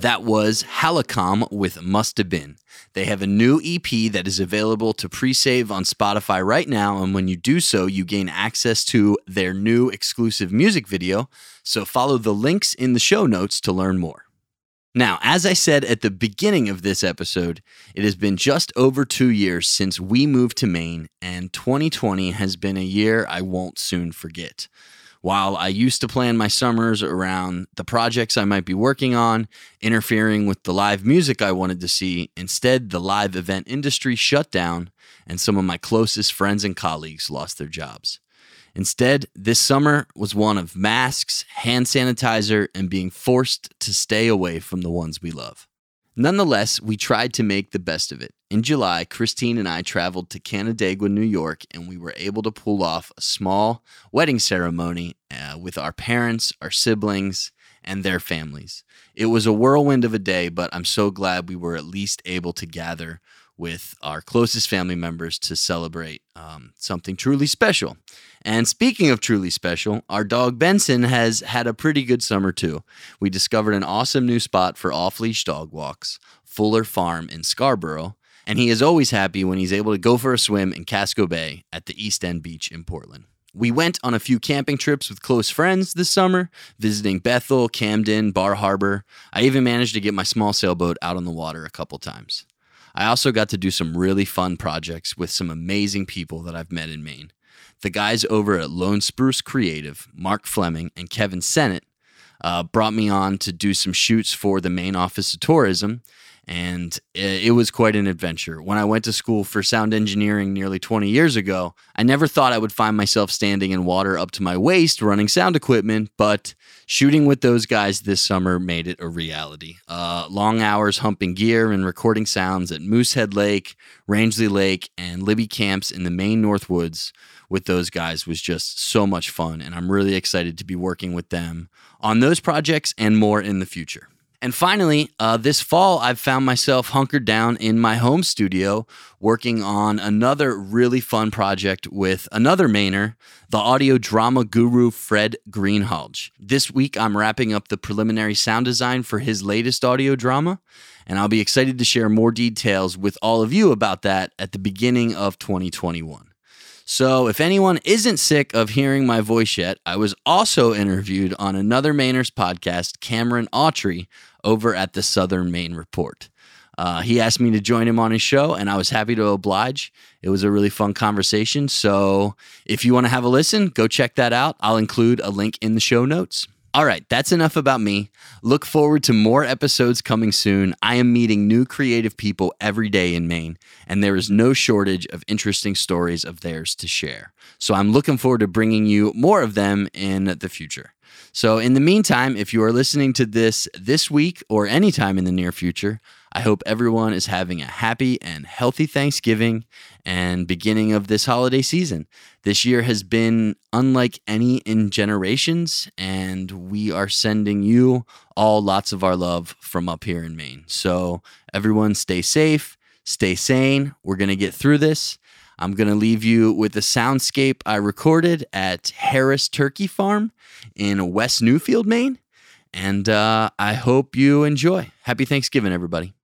S1: That was Hallicom with Must Have Been. They have a new EP that is available to pre save on Spotify right now. And when you do so, you gain access to their new exclusive music video. So follow the links in the show notes to learn more. Now, as I said at the beginning of this episode, it has been just over two years since we moved to Maine, and 2020 has been a year I won't soon forget. While I used to plan my summers around the projects I might be working on, interfering with the live music I wanted to see, instead, the live event industry shut down and some of my closest friends and colleagues lost their jobs. Instead, this summer was one of masks, hand sanitizer, and being forced to stay away from the ones we love. Nonetheless, we tried to make the best of it. In July, Christine and I traveled to Canandaigua, New York, and we were able to pull off a small wedding ceremony uh, with our parents, our siblings, and their families. It was a whirlwind of a day, but I'm so glad we were at least able to gather with our closest family members to celebrate um, something truly special. And speaking of truly special, our dog Benson has had a pretty good summer too. We discovered an awesome new spot for off leash dog walks, Fuller Farm in Scarborough, and he is always happy when he's able to go for a swim in Casco Bay at the East End Beach in Portland. We went on a few camping trips with close friends this summer, visiting Bethel, Camden, Bar Harbor. I even managed to get my small sailboat out on the water a couple times. I also got to do some really fun projects with some amazing people that I've met in Maine. The guys over at Lone Spruce Creative, Mark Fleming and Kevin Sennett, uh, brought me on to do some shoots for the Maine Office of Tourism, and it was quite an adventure. When I went to school for sound engineering nearly 20 years ago, I never thought I would find myself standing in water up to my waist running sound equipment, but shooting with those guys this summer made it a reality. Uh, long hours humping gear and recording sounds at Moosehead Lake, Rangeley Lake, and Libby camps in the Maine Northwoods with those guys was just so much fun, and I'm really excited to be working with them on those projects and more in the future. And finally, uh, this fall, I've found myself hunkered down in my home studio working on another really fun project with another Mainer, the audio drama guru Fred Greenhalgh. This week, I'm wrapping up the preliminary sound design for his latest audio drama, and I'll be excited to share more details with all of you about that at the beginning of 2021. So, if anyone isn't sick of hearing my voice yet, I was also interviewed on another Mainers podcast, Cameron Autry, over at the Southern Maine Report. Uh, he asked me to join him on his show, and I was happy to oblige. It was a really fun conversation. So, if you want to have a listen, go check that out. I'll include a link in the show notes. All right, that's enough about me. Look forward to more episodes coming soon. I am meeting new creative people every day in Maine, and there is no shortage of interesting stories of theirs to share. So I'm looking forward to bringing you more of them in the future. So, in the meantime, if you are listening to this this week or anytime in the near future, I hope everyone is having a happy and healthy Thanksgiving and beginning of this holiday season. This year has been unlike any in generations, and we are sending you all lots of our love from up here in Maine. So, everyone, stay safe, stay sane. We're going to get through this. I'm going to leave you with a soundscape I recorded at Harris Turkey Farm in West Newfield, Maine. And uh, I hope you enjoy. Happy Thanksgiving, everybody.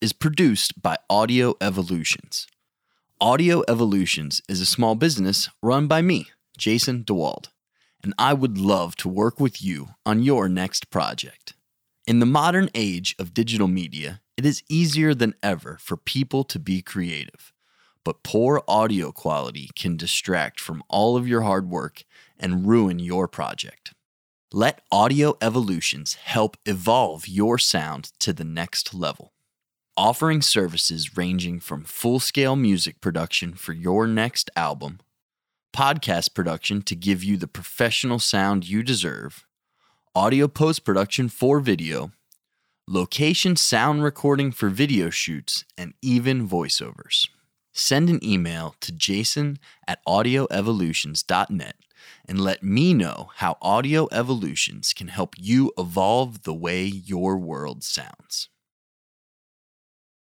S1: Is produced by Audio Evolutions. Audio Evolutions is a small business run by me, Jason DeWald, and I would love to work with you on your next project. In the modern age of digital media, it is easier than ever for people to be creative. But poor audio quality can distract from all of your hard work and ruin your project. Let Audio Evolutions help evolve your sound to the next level. Offering services ranging from full scale music production for your next album, podcast production to give you the professional sound you deserve, audio post production for video, location sound recording for video shoots, and even voiceovers. Send an email to jason at audioevolutions.net and let me know how Audio Evolutions can help you evolve the way your world sounds.